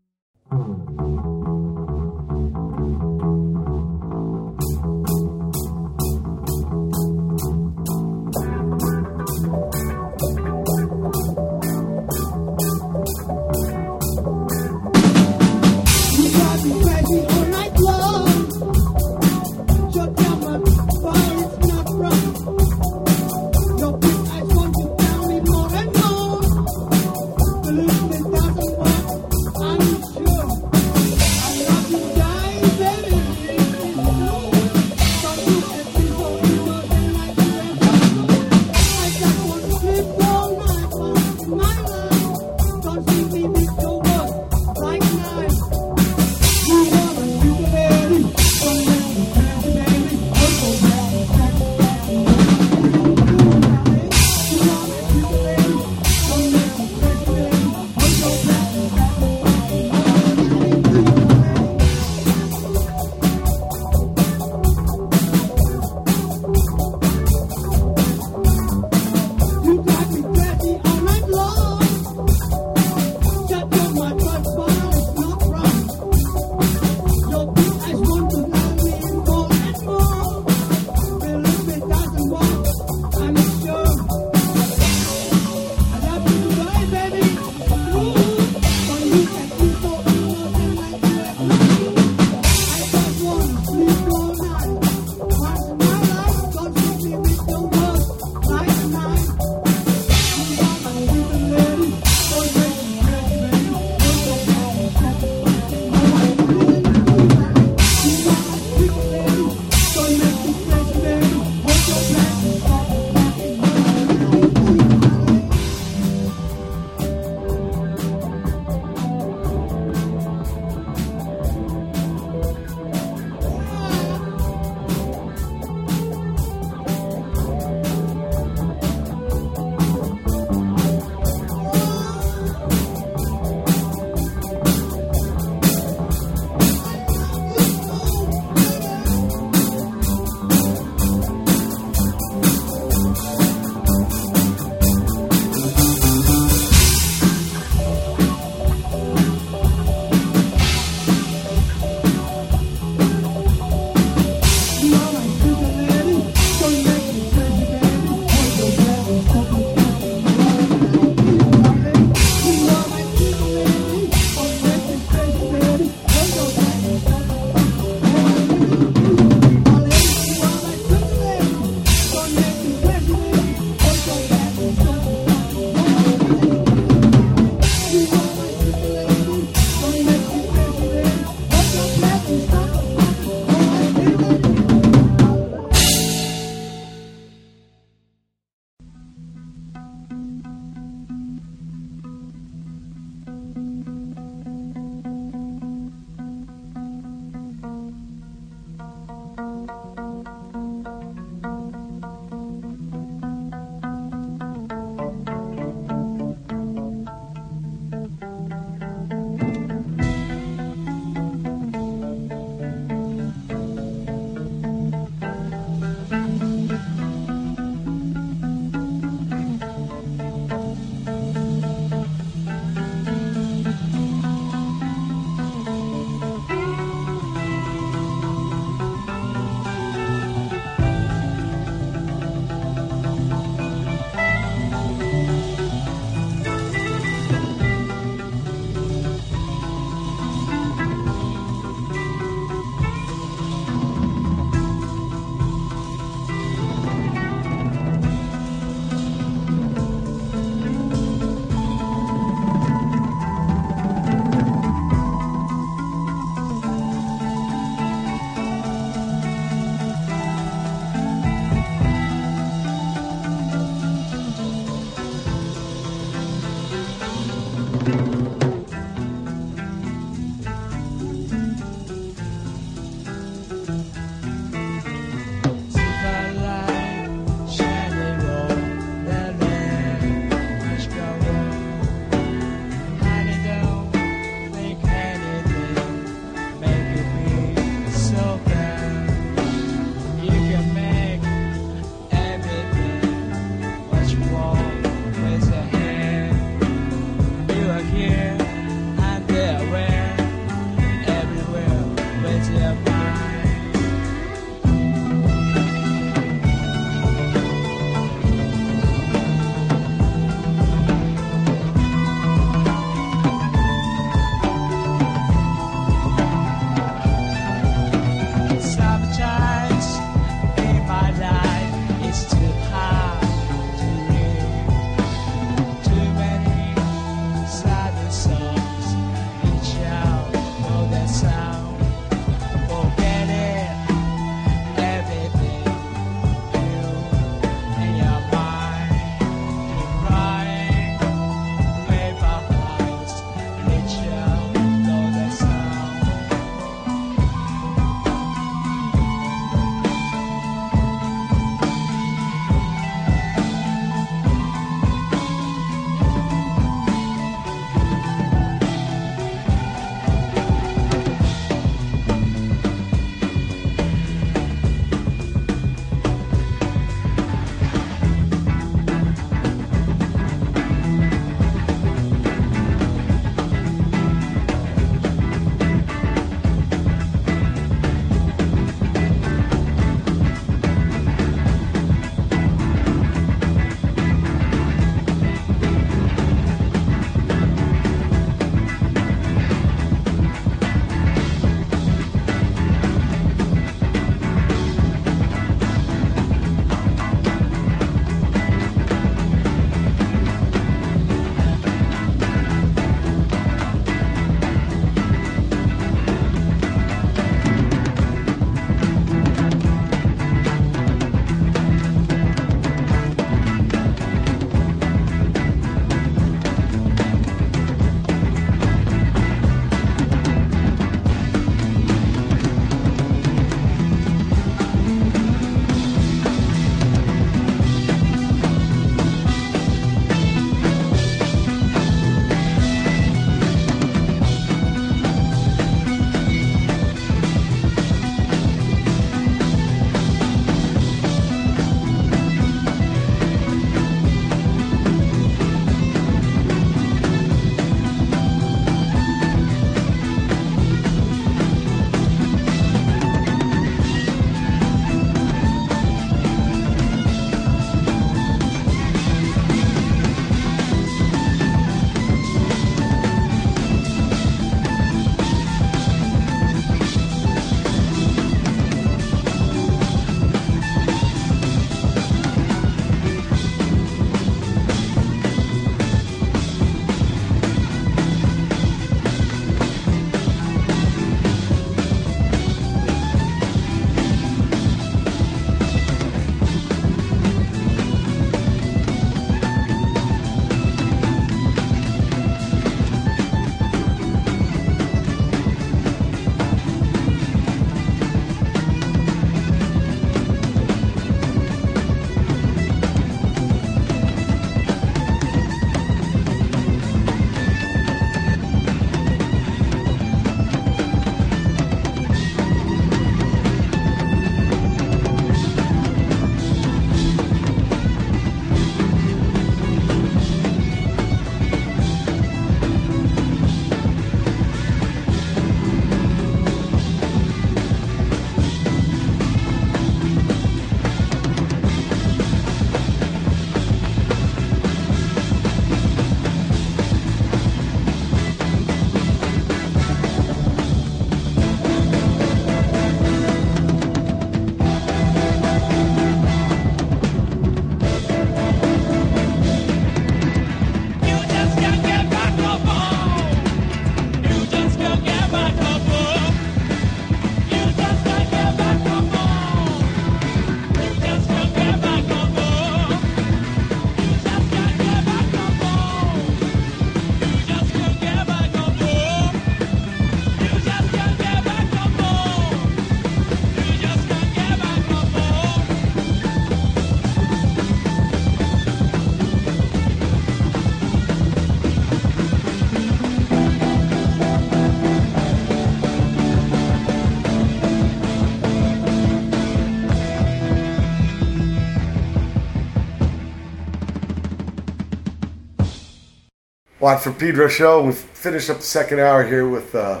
Watt from Pedro show. We've finished up the second hour here with uh,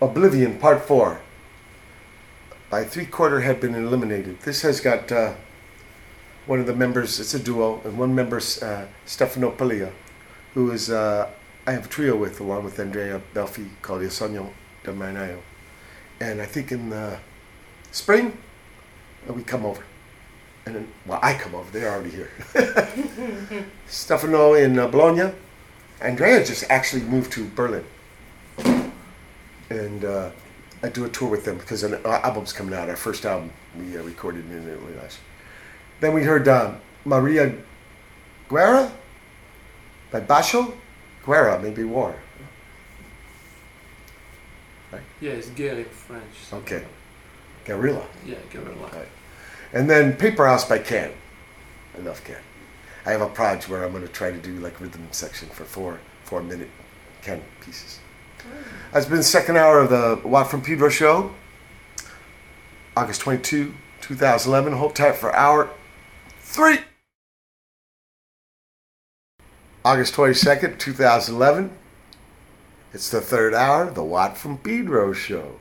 Oblivion Part 4. By three quarter had been eliminated. This has got uh, one of the members, it's a duo, and one member, uh, Stefano Pilia, who is, uh, I have a trio with, along with Andrea Belfi, called Il Sogno del. And I think in the spring, uh, we come over. And then, well, I come over, they're already here. Stefano in uh, Bologna. Andrea just actually moved to Berlin. And uh, I do a tour with them because an our album's coming out. Our first album we uh, recorded in Italy last year. Then we heard uh, Maria Guerra by Basho. Guerra, maybe war. Right? Yeah, it's guerre in French. so- Okay. Guerrilla. Yeah, guerrilla. Right. And then Paperhouse by Can. I love Can. I have a project where I'm going to try to do like rhythm section for four four minute Can pieces. Mm. That's been the second hour of the Watt from Pedro show. August 22, 2011. Hold tight for hour three. August 22nd, 2011. It's the third hour, the Watt from Pedro show.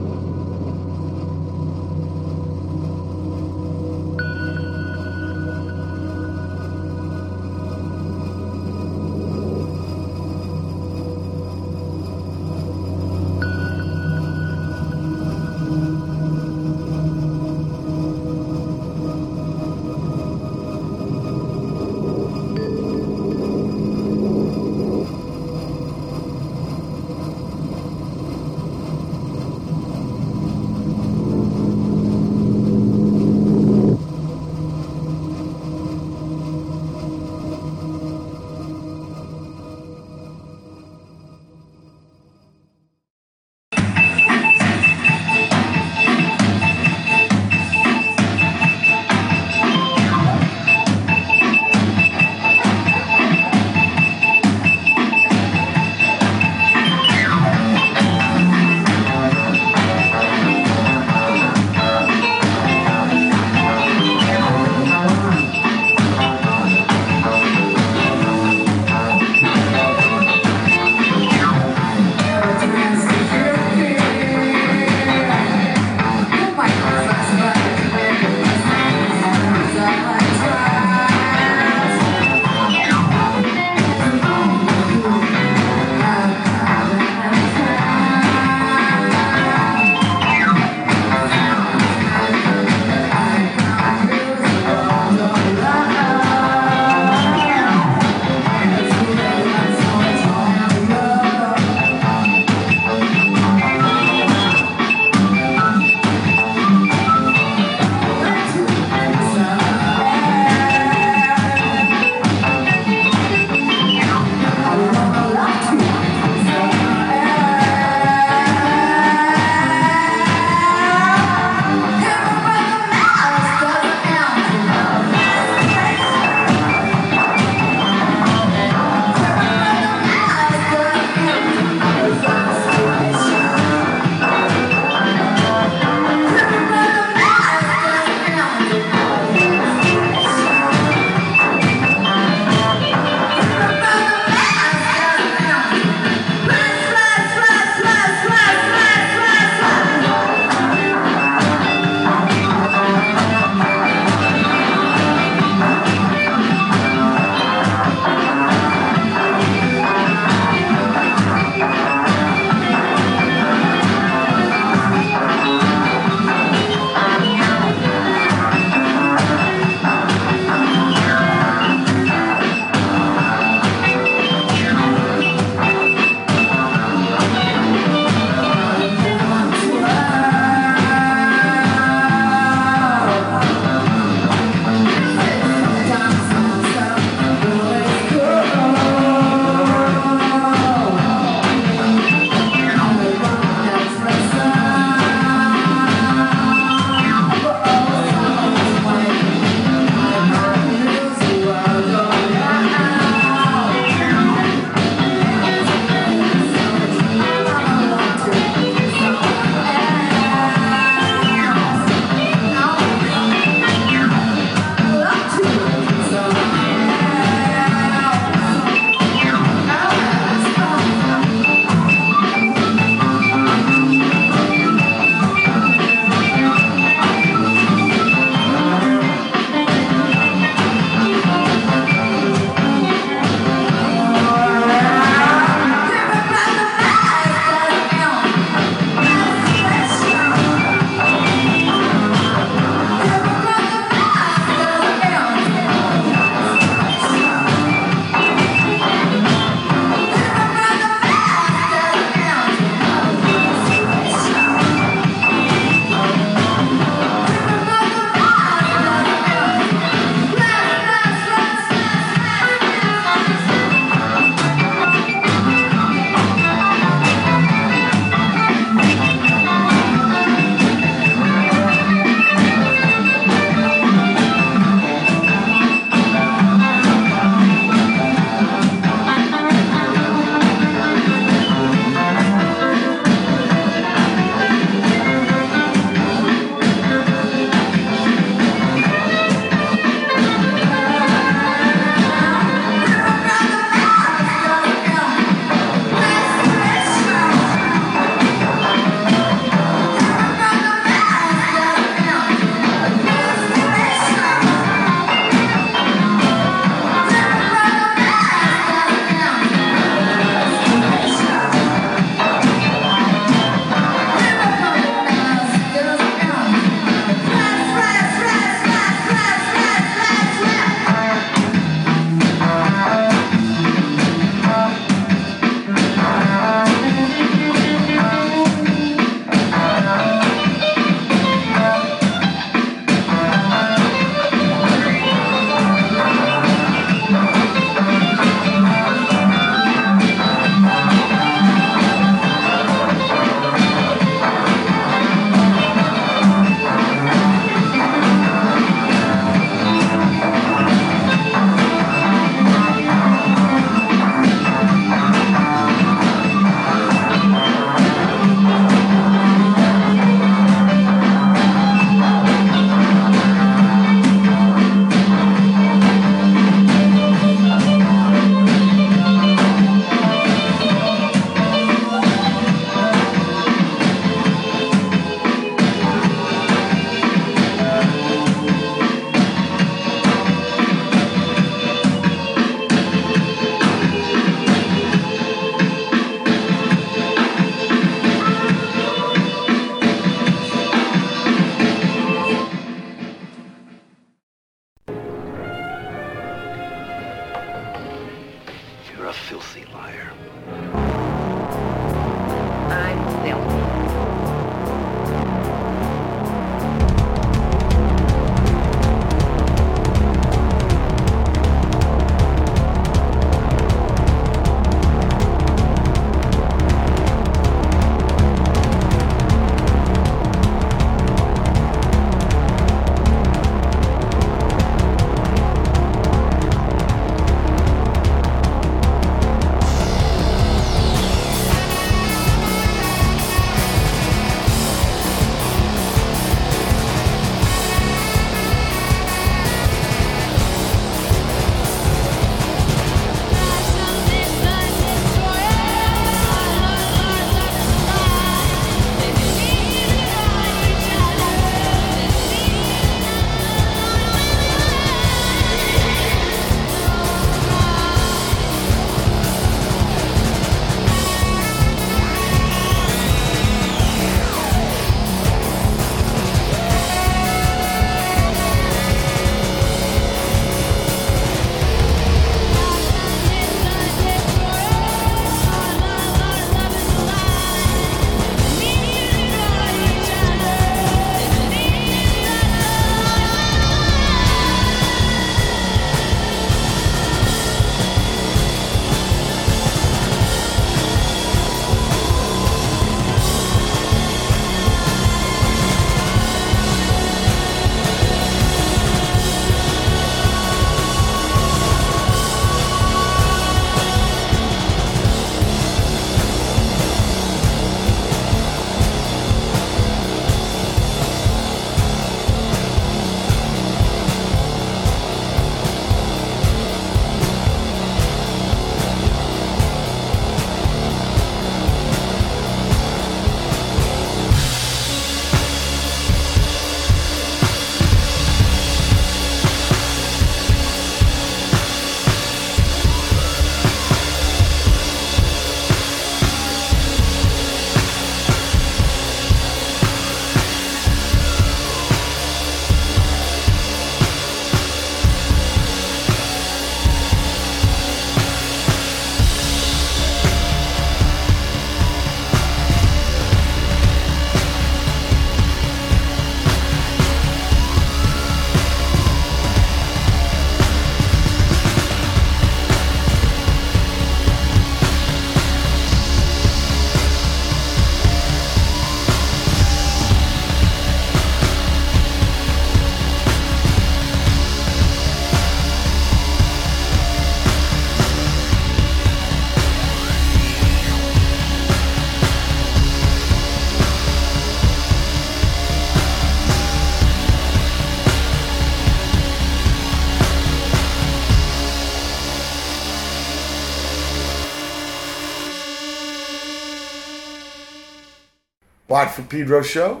For Pedro show.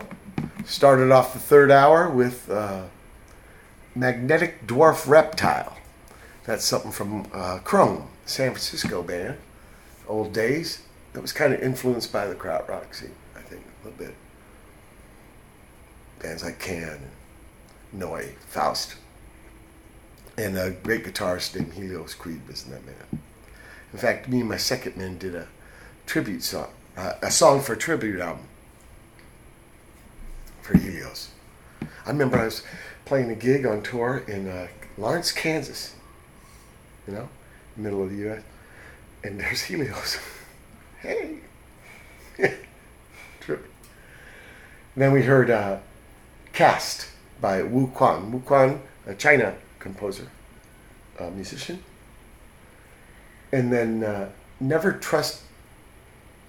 Started off the third hour with uh, Magnetic Dwarf Reptile. That's something from uh, Chrome, San Francisco band. Old days. That was kind of influenced by the krautrock scene, I think, a little bit. Bands like Can, Neu!, Faust. And a great guitarist named Helios Creed was in that band. In fact, me and my second man did a tribute song, uh, a song for a tribute album Helios. I remember I was playing a gig on tour in uh, Lawrence, Kansas, you know, middle of the U.S., and there's Helios. hey! Trip. Then we heard uh, Cast by Wu Quan. Wu Quan, a China composer, uh, musician. And then uh, Never Trust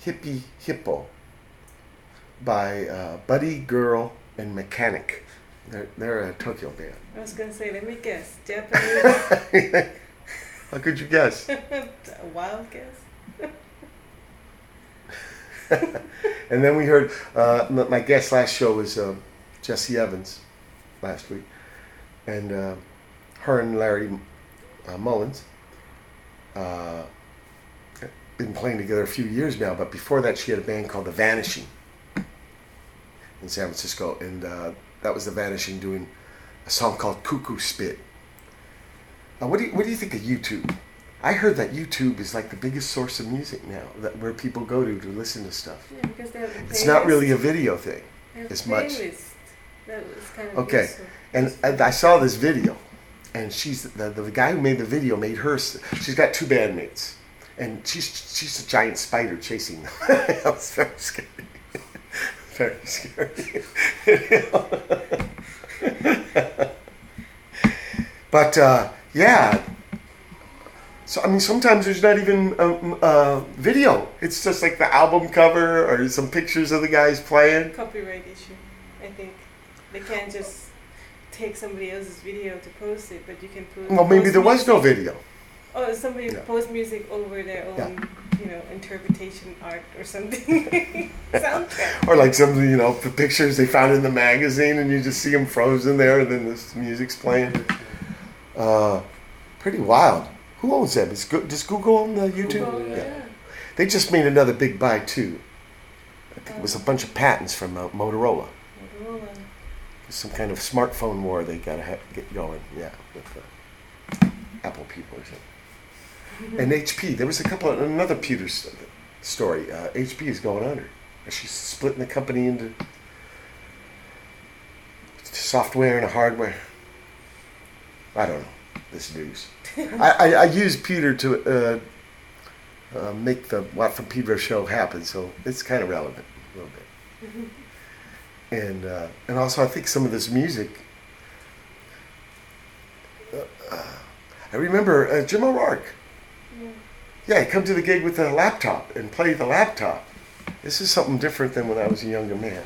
Hippie Hippo by uh, Buddy Girl and Mechanic. They're, they're a Tokyo band. I was gonna say, let me guess, Japanese. How could you guess? A wild guess. and then we heard uh, my guest last show was uh, Jesse Evans last week, and uh, her and Larry uh, Mullins uh, been playing together a few years now. But before that, she had a band called The Vanishing in San Francisco, and uh, that was The Vanishing doing a song called Cuckoo Spit. Now, what do you, what do you think of YouTube? I heard that YouTube is like the biggest source of music now, that where people go to to listen to stuff. Yeah, because they have the It's not really a video thing as much. That was kind of Okay, useful. and, and I saw this video, and she's the, the guy who made the video made her. She's got two bandmates, and she's she's a giant spider chasing them. that was very scary. Very scary. but uh, yeah. So I mean, sometimes there's not even um, uh, video. It's just like the album cover or some pictures of the guys playing. copyright issue. I think they can't just take somebody else's video to post it, but you can post. Well, maybe post there was no video. Oh, somebody Yeah. post music over their own, Yeah. you know, interpretation art or something. Soundtrack. Or like some, you know, the pictures they found in the magazine, and you just see them frozen there, and then this music's playing. Uh, pretty wild. Who owns them? Is Go- does Google own the YouTube? Google, yeah. They just made another big buy too. I think it was a bunch of patents from uh, Motorola. Motorola. Some kind of smartphone war they got to ha- get going. Yeah, with the Apple people or something. And HP. There was a couple. Another Peter's story. Uh, HP is going under. She's splitting the company into software and hardware. I don't know this news. I, I, I use pewter to uh, uh, make the Watt from Pedro show happen, so it's kind of relevant a little bit. And uh, and also I think some of this music. Uh, uh, I remember uh, Jim O'Rourke. Yeah, come to the gig with a laptop and play the laptop. This is something different than when I was a younger man.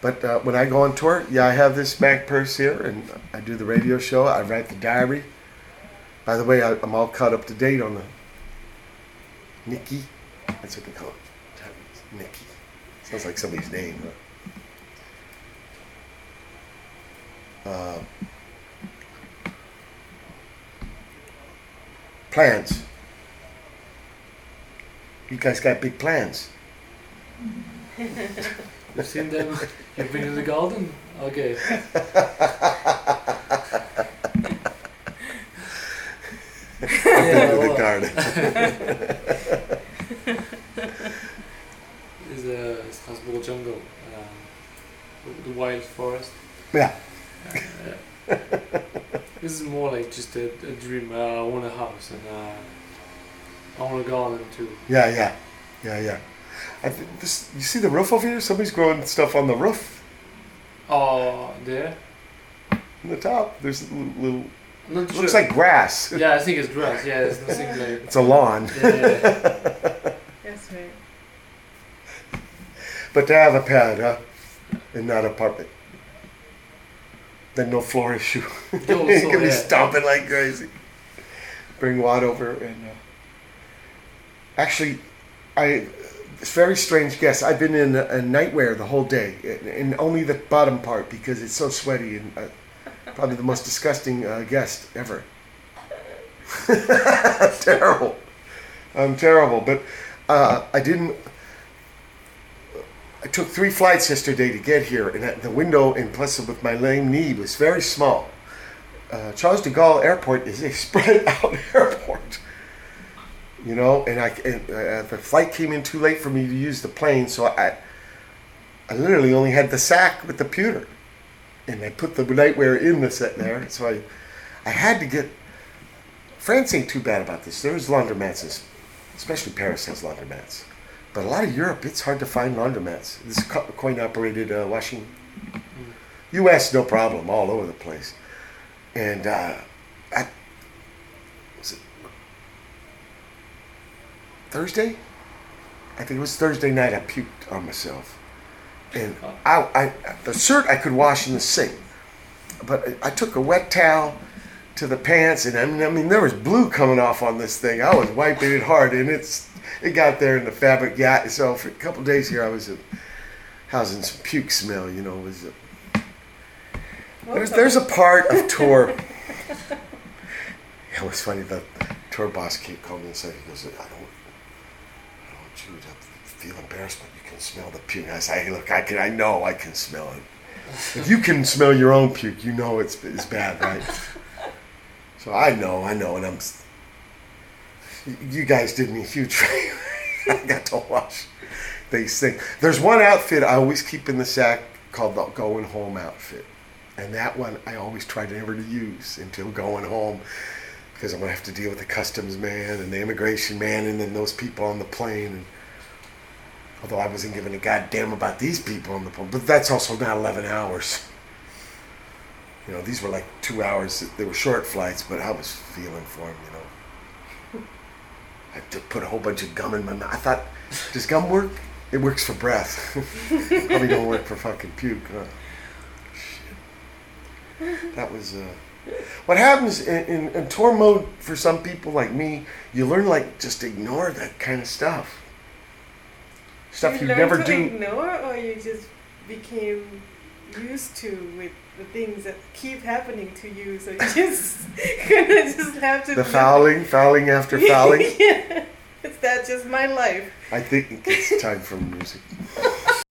But uh, when I go on tour, yeah, I have this Mac purse here, and I do the radio show. I write the diary. By the way, I, I'm all caught up to date on the Nikki. That's what they call it. Nikki. Sounds like somebody's name. Huh? Uh, plans. You guys got big plans. You've seen them? You've been in the garden? Okay. I've been to the garden. is a Strasbourg jungle, um, the wild forest. Yeah. Uh, this is more like just a, a dream. Uh, I want a house and uh, I want a garden too. Yeah, yeah, yeah, yeah. I th- this, you see the roof over here? Somebody's growing stuff on the roof, Oh, there? on the top. There's a little. little not looks sure. like grass. Yeah, I think it's grass. Yeah, it's nothing like. It's a lawn. Yeah. That's right. but to have a pad, huh? And not apartment. Then no floor issue. you can so, be stomping like crazy. Bring Watt over and. Uh, actually, I. It's very strange guess. I've been in a, a nightwear the whole day, and- and only the bottom part because it's so sweaty and uh, probably the most disgusting uh, guest ever. terrible. I'm terrible, but uh, I didn't. I took three flights yesterday to get here, and the window, and plus with my lame knee, was very small. Uh, Charles de Gaulle Airport is a spread out airport, you know, and I and, uh, the flight came in too late for me to use the plane, so I I literally only had the sack with the pewter, and I put the nightwear in the set there, so I I had to get. France ain't too bad about this. There's laundromats, especially Paris has laundromats. But a lot of Europe, it's hard to find laundromats. This coin-operated uh, washing. U.S. no problem, all over the place. And uh, I was it Thursday. I think it was Thursday night. I puked on myself, and I, I the shirt I could wash in the sink, but I, took a wet towel to the pants, and I mean, I mean, there was blue coming off on this thing. I was wiping it hard, and it's it got there in the fabric. Yeah, so for a couple days here, I was housing some puke smell. You know, was. Uh, there's there's a part of tour. It was funny. The tour boss came called me and said, "He goes, I don't, I don't want you to feel embarrassed, but you can smell the puke." I say, "Hey, look, I can, I know I can smell it. If you can smell your own puke, you know it's it's bad, right?" So I know, I know, and I'm. you guys did me a huge favor. I got to watch these things. There's one outfit I always keep in the sack called the going home outfit. And that one I always try never to use until going home because I'm to have to deal with the customs man and the immigration man and then those people on the plane. And although I wasn't giving a goddamn about these people on the plane, but that's also not 11 hours. You know, these were like two hours. They were short flights, but I was feeling for them, you know. I had to put a whole bunch of gum in my mouth. I thought, does gum work? It works for breath. Probably don't work for fucking puke. Huh? Shit. That was. Uh, what happens in, in, in tour mode for some people like me, you learn like just ignore that kind of stuff. Stuff you, learned never to do. ignore, or you just became used to with the things that keep happening to you, so you just gonna just have to. The fouling, fouling after fouling. yeah, is that just my life? I think it's time for music.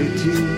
activity. Is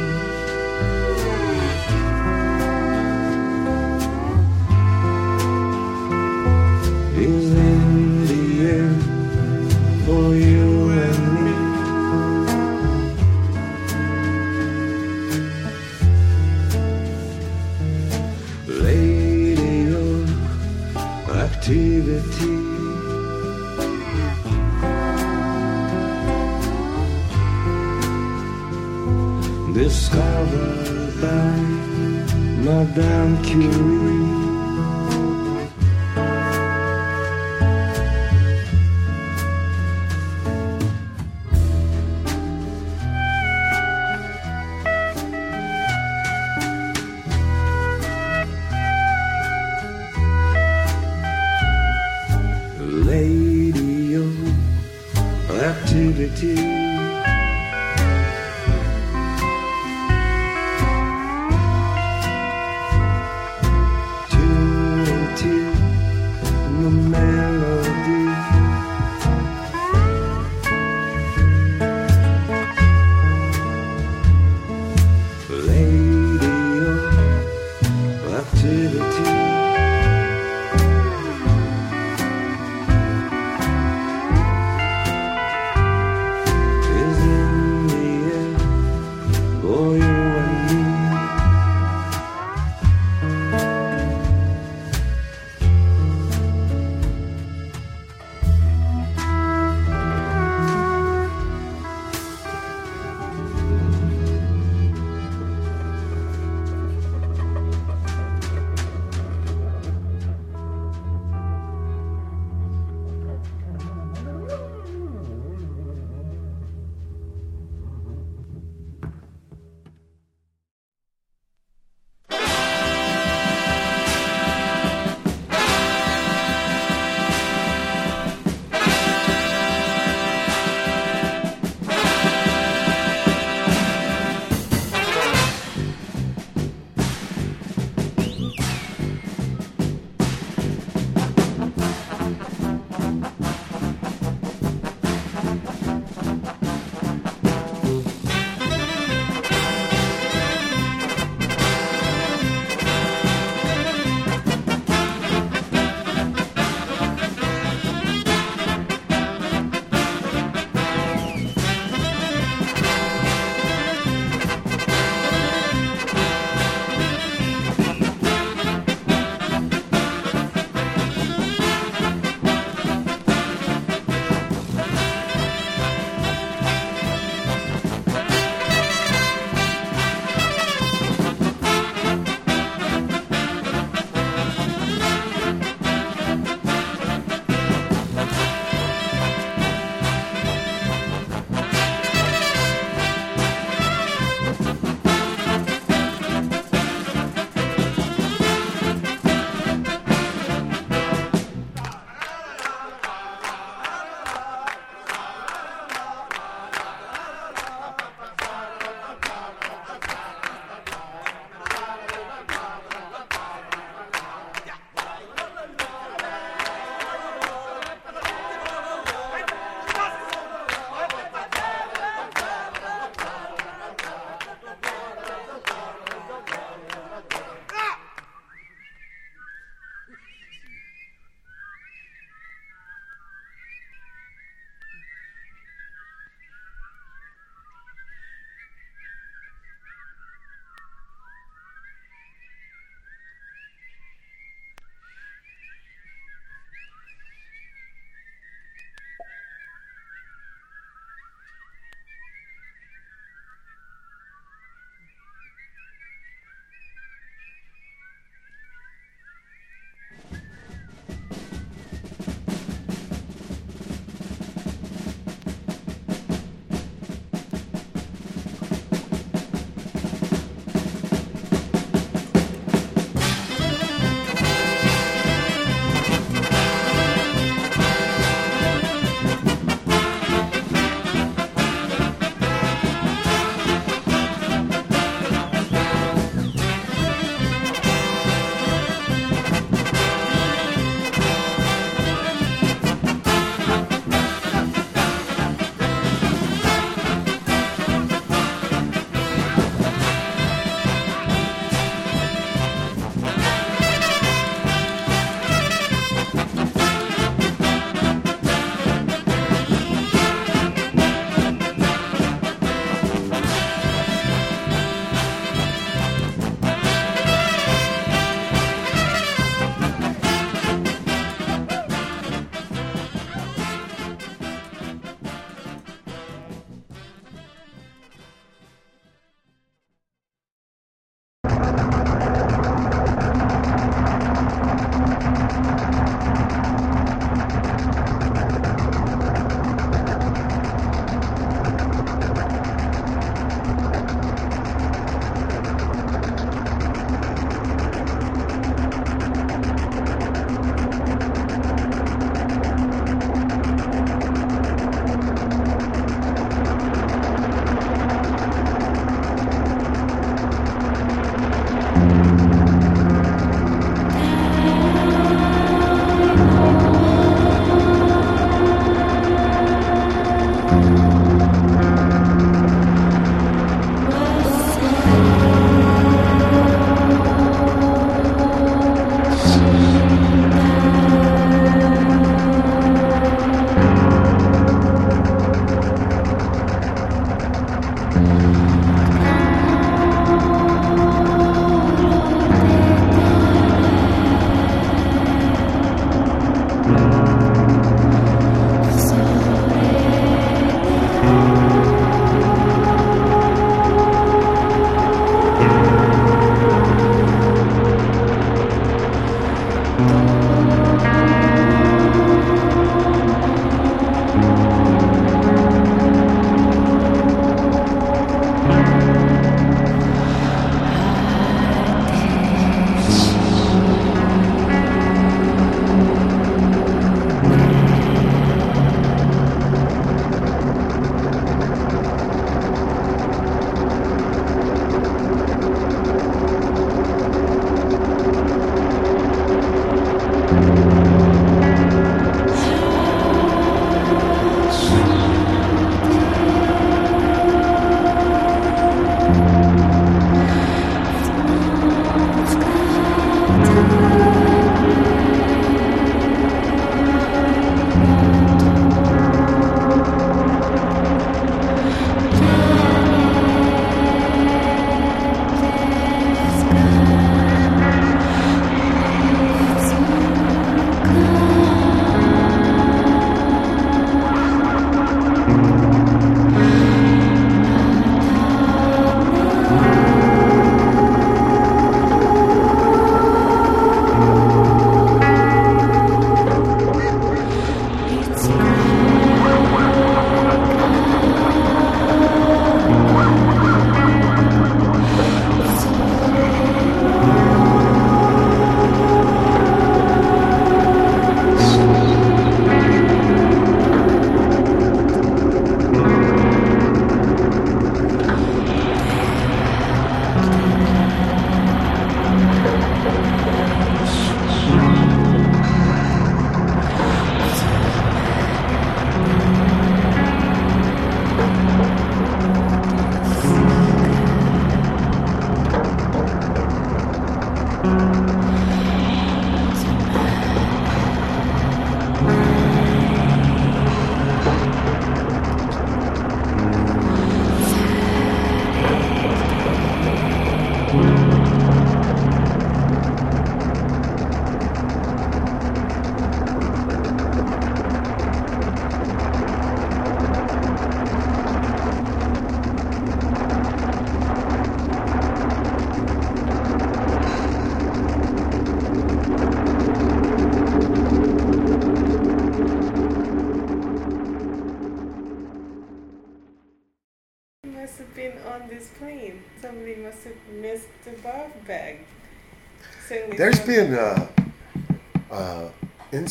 activity.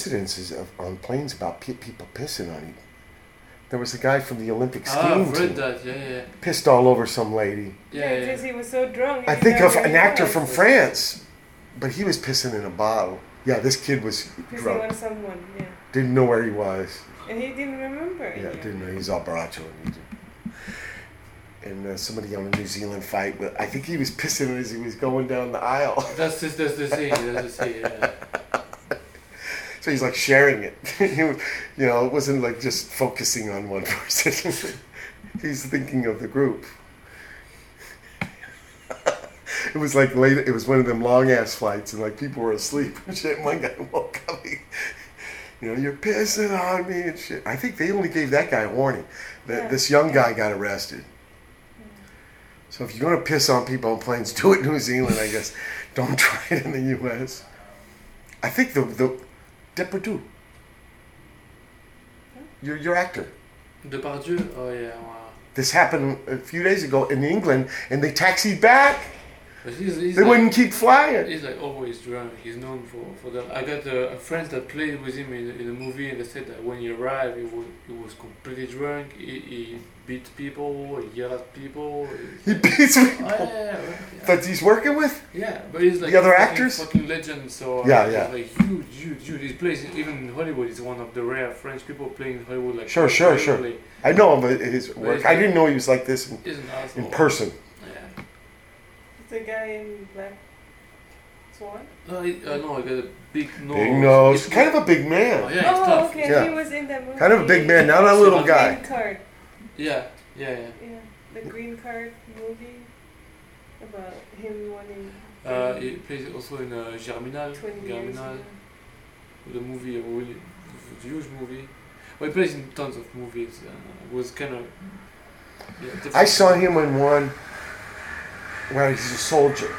Incidences of, on planes about pe- people pissing on you. There was a guy from the Olympic Ah, skiing I've read team that. Yeah, yeah. pissed all over some lady. Yeah, because he was so drunk. I think of an actor was. from France, but he was pissing in a bottle. Yeah, this kid was Pissing on someone, yeah. Didn't know where he was. And he didn't remember. Yeah, didn't know he was all baracho and he did. And uh, somebody on a New Zealand fight, but I think he was pissing as he was going down the aisle. That's just that's the scene. That's the scene. Yeah. He's like sharing it. You know, it wasn't like just focusing on one person. he's thinking of the group. it was like late. It was one of them long ass flights, and like people were asleep and shit. One guy woke up. He, you know, you're pissing on me and shit. I think they only gave that guy a warning. That Yeah. this young guy got arrested. So if you're gonna piss on people on planes, do it in New Zealand, I guess. Don't try it in the U.S. I think the the Depardieu. Your your actor. Depardieu. Oh yeah. Wow. This happened a few days ago in England, and they taxied back. He's, he's They like, wouldn't keep flying. He's like always drunk. He's known for, for that. I got a, a friend that played with him in, in the movie, and they said that when he arrived, he was, he was completely drunk. He, he beat people, he yelled at people. He beats people Oh, yeah, yeah, yeah. that he's working with. Yeah, but he's like The other fucking- actors? fucking legend. So uh, Yeah, he's yeah. like huge, huge, huge. He plays even in Hollywood. He's one of the rare French people playing in Hollywood. Like Sure, sure, sure. I know him, but his work. he's I didn't know he was like this in, He's an in person. Yeah. The guy in Black Swan. Uh, he, uh, no, he got a big nose. Big nose, He's- kind of a big man. Oh, yeah, he's oh, tough. okay. Yeah. He was in that movie. Kind of a big man, not a little guy. Card. Yeah, yeah, yeah. Yeah, the green card movie about him wanting. Uh, he plays also in uh, Germinal. Germinal. The movie, a really huge movie. Well, he plays in tons of movies. Uh, was kind of. Yeah, I saw him in one where he's a soldier,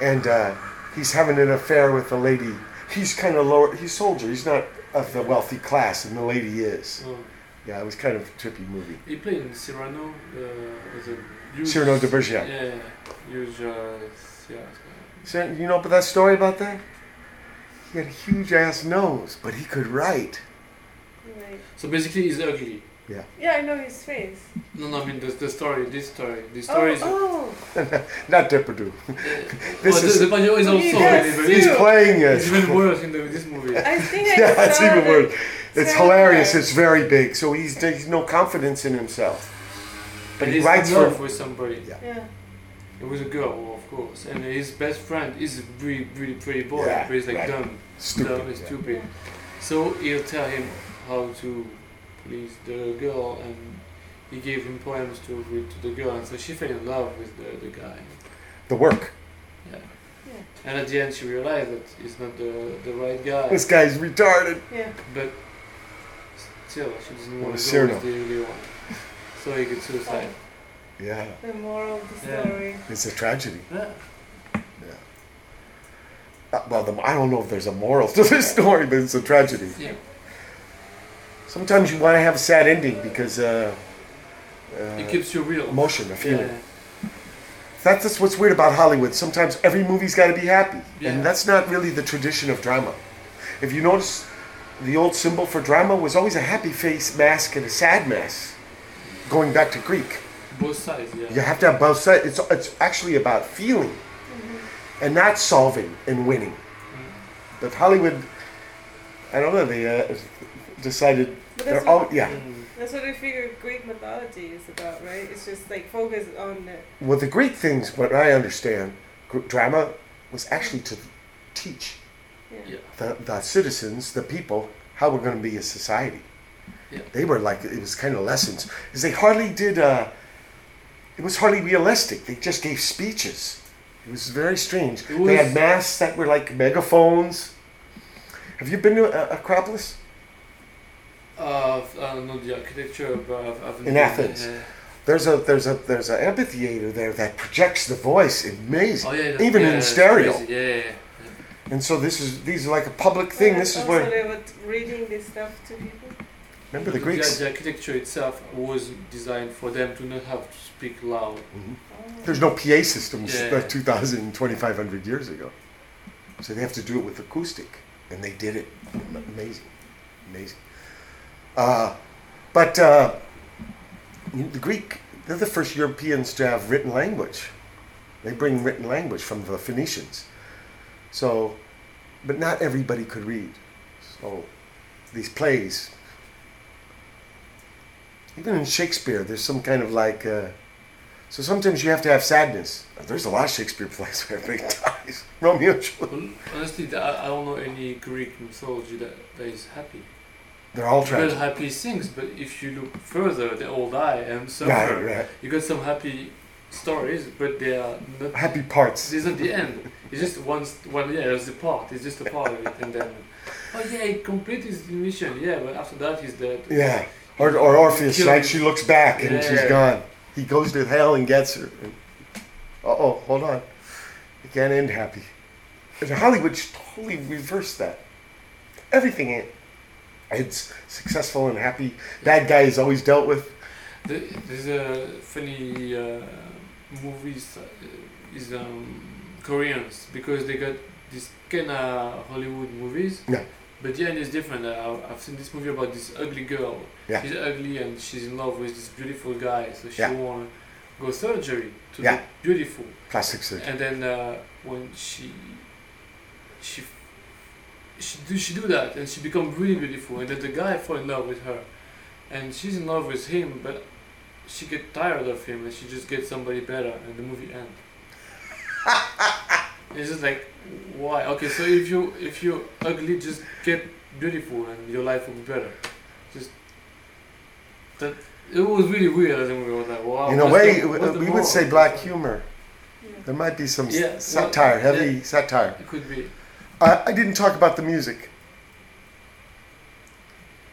and uh, he's having an affair with a lady. He's kind of lower. He's soldier. He's not of the wealthy class, and the lady is. Oh. Yeah, it was kind of a trippy movie. He played in Cyrano. Uh, as a huge, Cyrano de Bergerac. Yeah, yeah, huge. Uh, yeah. So, you know about that story about that? He had a huge ass nose, but he could write. Right. So basically, he's ugly. Yeah. Yeah, I know his face. No, no, I mean the, the story. This story. This story is. Oh, not Depardieu. Oh, this the, is the Pagno is also He really he's playing it. It's even worse in the, this movie. oh. I think I yeah, saw it's even the worse. It's trailer. hilarious. It's very big. So he's he's no confidence in himself. But And he he's writes in for with somebody. Yeah. Yeah. It was a girl, of course, and his best friend is a really, really pretty boy, Yeah, but he's like right. dumb, Stupid, dumb and yeah. stupid. So he'll tell him how to please the girl, and he gave him poems to read to the girl, and so she fell in love with the, the guy. the work. Yeah. Yeah. And at the end, she realized that he's not the the right guy. This guy's retarded. Yeah. But still, she doesn't want to go with the ugly one. So he could suicide. Yeah, The moral of the Yeah. story. it's a tragedy. Yeah. Uh, well, the, I don't know if there's a moral to this story, but it's a tragedy. Yeah. Sometimes you want to have a sad ending because uh, uh, It keeps you real. emotion, a feeling. Yeah. That's, just what's weird about Hollywood. Sometimes every movie's got to be happy, Yeah. and that's not really the tradition of drama. If you notice, the old symbol for drama was always a happy face mask and a sad mask, going back to Greek. Both sides, yeah. You have to have both sides. It's, it's actually about feeling and not solving and winning. But Hollywood, I don't know, they uh, decided But they're that's all, what, yeah. That's what I figure Greek mythology is about, right? It's just like focus on the. Well, the Greek things, what I understand, gr- drama was actually to teach Yeah. the, the citizens, the people, how we're going to be a society. Yeah. They were like, it was kind of lessons. Because they hardly did, uh, it was hardly realistic. They just gave speeches. It was very strange. It They had masks that were like megaphones. Have you been to uh, Acropolis? Uh, I don't know the architecture, but I've, I've In Athens. There's a there's a there's an amphitheater there that projects the voice amazing, Oh yeah, even yeah, in stereo. Yeah, yeah, yeah. And so this is these are like a public thing. This is also where they reading this stuff to people. remember the The, Greeks. the architecture itself was designed for them to not have to speak loud. There's no PA systems Yeah. 2,000, 2,500 years ago. So they have to do it with acoustic. And they did it. Amazing. Amazing. Uh, but uh, the Greek, they're the first Europeans to have written language. They bring written language from the Phoenicians. So, but not everybody could read. So these plays, even in Shakespeare, there's some kind of like. Uh, so sometimes you have to have sadness. There's a lot of Shakespeare plays where everybody dies. Romeo and Juliet. Honestly, I don't know any Greek mythology that, that is happy. They're all Well, tragic. happy things, but if you look further, they all die and suffer. Right, right. You got some happy stories, but they are not. Happy parts. This isn't the end. It's just one. One. Yeah, it's a part. It's just a part of it, and then. Oh yeah, he completed his mission. Yeah, but after that, he's dead. Yeah. Or, or Orpheus, right? She looks back and she's Yeah. gone. He goes to hell and gets her. Uh oh, hold on. It can't end happy. And Hollywood totally reversed that. Everything in- it's successful and happy. Bad guy is always dealt with. The, there's a funny uh, movies uh, is um, Koreans because they got this kind of Hollywood movies. Yeah. But the end is different. Uh, I've seen this movie about this ugly girl. Yeah. She's ugly and she's in love with this beautiful guy, so she Yeah. want to go surgery to Yeah. get beautiful. Plastic surgery. And then uh, when she she she do she do that and she become really beautiful and then the guy fall in love with her and she's in love with him, but she get tired of him, and she just gets somebody better, and the movie ends. it's just like, why? Okay, so if you if you ugly, just get beautiful, and your life will be better. Just that. It was really weird I think we I was like, wow. In a way, the- what's we would say black humor. There might be some Yeah, well, satire, heavy yeah. satire. It could be. I, I didn't talk about the music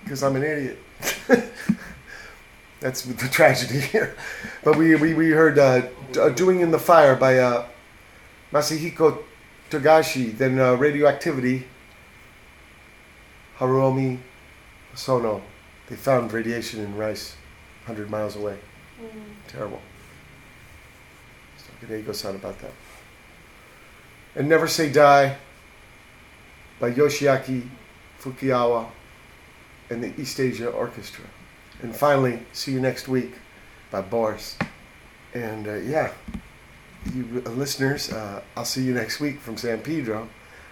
because I'm an idiot. That's the tragedy here. But we, we, we heard uh, D- uh, Doing in the Fire by uh, Masahiko Togashi, then uh, Radioactivity, Haruomi Hosono. They found radiation in rice 100 miles away. Terrible. So Hideko san about that. And Never Say Die by Yoshiaki Fujikawa and the East Asia Orchestra. And finally, See You Next Week by Boris. And uh, yeah, you uh, listeners, uh, I'll see you next week from San Pedro.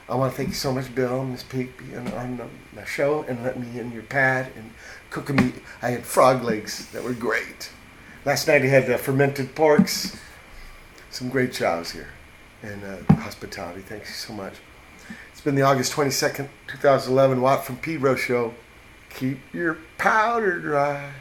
I want to thank you so much, Bill Miss being on the, my show and letting me in your pad and cooking me. I had frog legs that were great. Last night I had uh, fermented porks, some great chows here, and uh, hospitality. Thank you so much. It's been the August 22nd, 2011 Watt from Pedro show. Keep your powder dry.